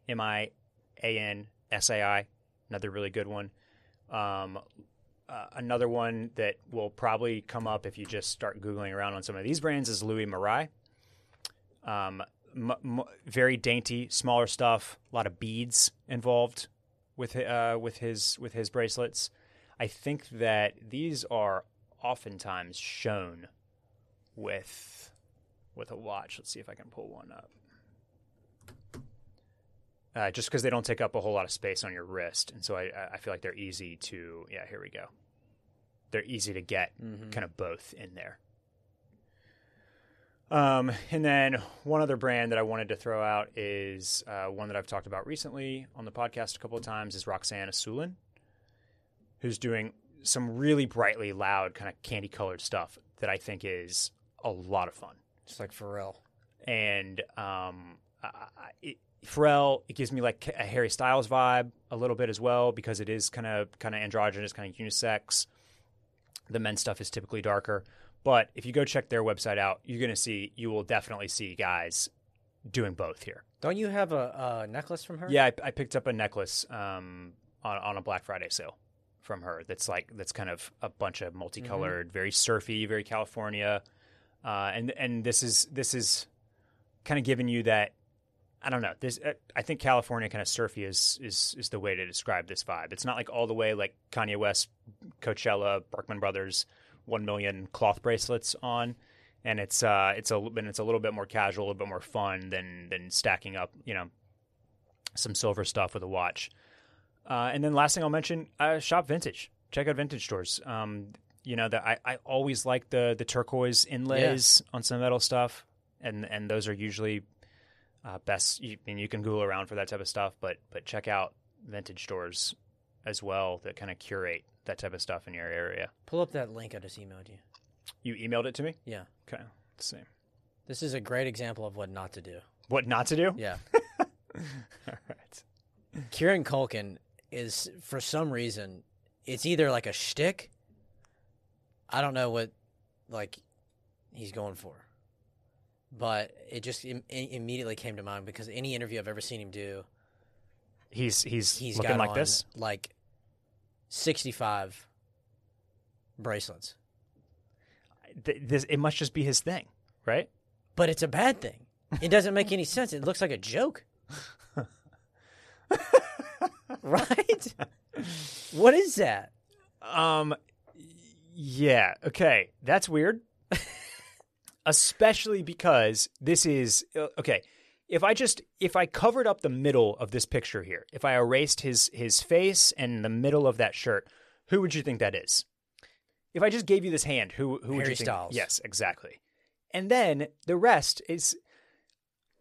M I A N S A I, another really good one. Um, uh, another one that will probably come up if you just start googling around on some of these brands is Luis Morais. Um, m- m- very dainty, smaller stuff. A lot of beads involved with uh, with his with his bracelets. I think that these are oftentimes shown with with a watch. Let's see if I can pull one up. Uh, just because they don't take up a whole lot of space on your wrist, and so I I feel like they're easy to yeah. Here we go. They're easy to get, Mhm. kind of both in there. Um, and then one other brand that I wanted to throw out is uh, one that I've talked about recently on the podcast a couple of times is Roxanne Assoulin, who's doing some really brightly loud, kind of candy colored stuff that I think is a lot of fun. Just like Pharrell. And um, I- it, Pharrell, it gives me like a Harry Styles vibe a little bit as well because it is kind of kind of androgynous, kind of unisex. The men's stuff is typically darker, but if you go check their website out, you're gonna see you will definitely see guys doing both here. Don't you have a, a necklace from her? Yeah, I, I picked up a necklace um, on on a Black Friday sale from her. That's like that's kind of a bunch of multicolored, very surfy, very California, uh, and and this is this is kind of giving you that. I don't know. This uh, I think California kind of surfy is is is the way to describe this vibe. It's not like all the way like Kanye West, Coachella, Berkman Brothers, one million cloth bracelets on, and it's uh it's a and it's a little bit more casual, a little bit more fun than than stacking up you know some silver stuff with a watch. Uh, and then last thing I'll mention, uh, shop vintage. Check out vintage stores. Um, you know that I, I always like the the turquoise inlays on some metal stuff, and and those are usually uh, best. You, and you can Google around for that type of stuff, but but check out vintage stores as well that kind of curate that type of stuff in your area. Pull up that link I just emailed you. You emailed it to me. Yeah. Okay. Let's see. This is a great example of what not to do. What not to do? Yeah. All right. Kieran Culkin is, for some reason, it's either like a shtick. I don't know what, like, he's going for. But it just Im- immediately came to mind because any interview I've ever seen him do, He's he's, he's looking got like on, this. like, 65 bracelets. Th- This it must just be his thing, right? But it's a bad thing. It doesn't make any sense. It looks like a joke. right? What is that? Um, yeah. Okay, that's weird. Especially because this is uh, okay. If I just if I covered up the middle of this picture here, if I erased his his face and the middle of that shirt, who would you think that is? If I just gave you this hand, who who would Harry you think? Styles. Yes, exactly. And then the rest is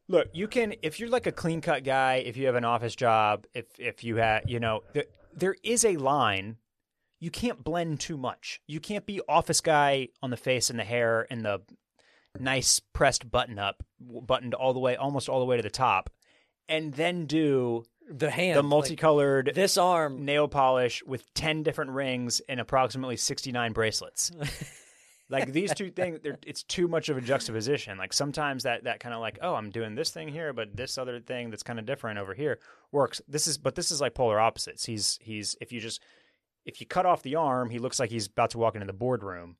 look. You can if you're like a clean cut guy, if you have an office job, if if you have you know there, there is a line you can't blend too much. You can't be office guy on the face and the hair and the nice pressed button up, buttoned all the way, almost all the way to the top, and then do The hand. the like, multicolored this arm. nail polish with 10 different rings and approximately 69 bracelets. like these two things, it's too much of a juxtaposition. Like sometimes that, that kind of like, oh, I'm doing this thing here, but this other thing that's kind of different over here works. This is, but this is like polar opposites. He's, he's, if you just, if you cut off the arm, he looks like he's about to walk into the boardroom.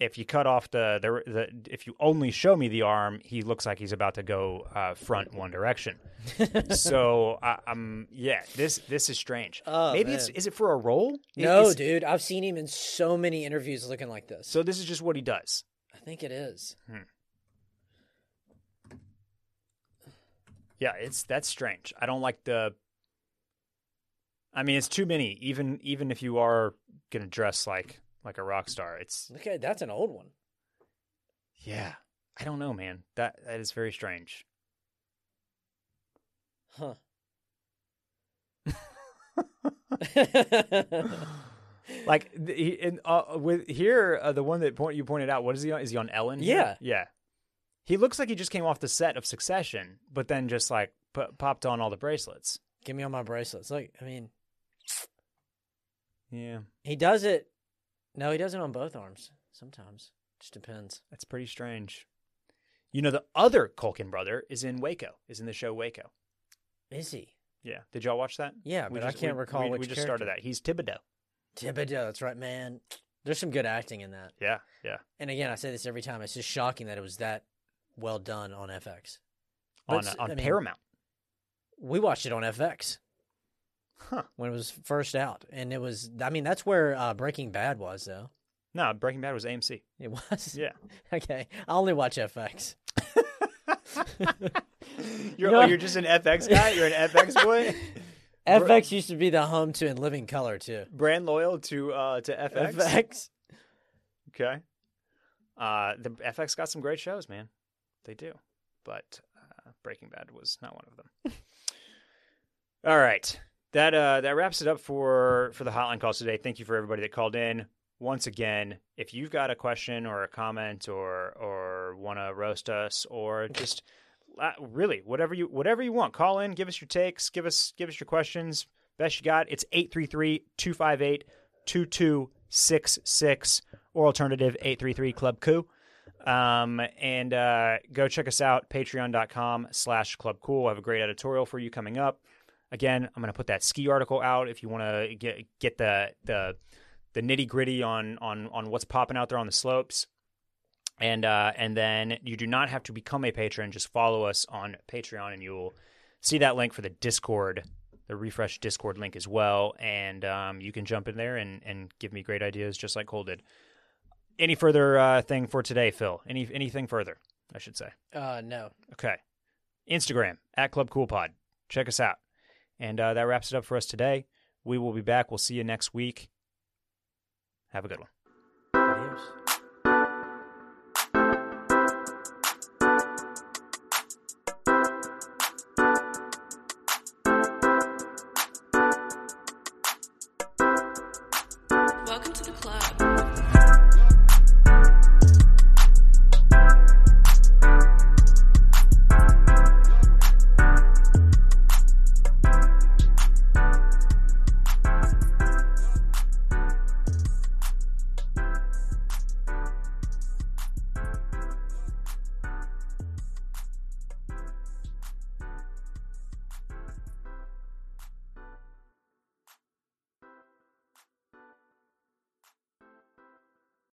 If you cut off the, the, the if you only show me the arm, he looks like he's about to go uh, front one direction. so I, I'm, yeah, this this is strange. Oh, Maybe it's is it for a role? No, it's- dude. I've seen him in so many interviews looking like this. So this is just what he does. I think it is. Yeah, it's that's strange. I don't like the. I mean, it's too many. Even even if you are gonna dress like like a rock star, it's Look at that's an old one. yeah. I don't know, man. That that is very strange. Huh. Like he, in, uh, with here, uh, the one that point you pointed out. What is he on? Is he on Ellen? here? Yeah. yeah. He looks like he just came off the set of Succession, but then just like p- popped on all the bracelets. Give me all my bracelets. Like, I mean, Yeah, he does it. No, he does it on both arms. Sometimes, just depends. that's pretty strange. You know, the other Culkin brother is in Waco. Is in the show Waco. Is he? Yeah. Did y'all watch that? Yeah, We but I can't we- recall we, which we just started character. that. He's Thibodeau. Thibodeau. That's right, man. There's some good acting in that. Yeah, yeah. And again, I say this every time. It's just shocking that it was that well done on FX. But on it's- uh, on I mean- Paramount. We watched it on FX Huh. when it was first out, and it was. I mean, that's where uh, Breaking Bad was, though. No, Breaking Bad was AMC. It was. Yeah. Okay, I only watch FX. You're, know- oh, you're just an FX guy. You're an FX boy. FX used to be the home to In Living Color too. Brand loyal to uh to FX. FX. Okay. Uh, the FX got some great shows, man. They do, but uh, Breaking Bad was not one of them. All right, that uh, that wraps it up for for the hotline calls today. Thank you for everybody that called in. Once again, if you've got a question or a comment or or want to roast us or just really whatever you whatever you want, call in, give us your takes, give us give us your questions. Best you got, it's 833-258-2266 or alternative 833 Club Coup. Um, and uh, go check us out, patreon.com slash Club Cool. I have a great editorial for you coming up. Again, I'm going to put that ski article out if you want to get get the the the nitty gritty on on on what's popping out there on the slopes. And uh, and then you do not have to become a patron. Just follow us on Patreon, and you'll see that link for the Discord, the refresh Discord link as well. And um, you can jump in there and and give me great ideas, just like Cole did. Any further uh, thing for today, Phil? Any anything further? I should say. Uh, no. Okay. Instagram at Club Cool Pod. Check us out. And uh, that wraps it up for us today. We will be back. We'll see you next week. Have a good one.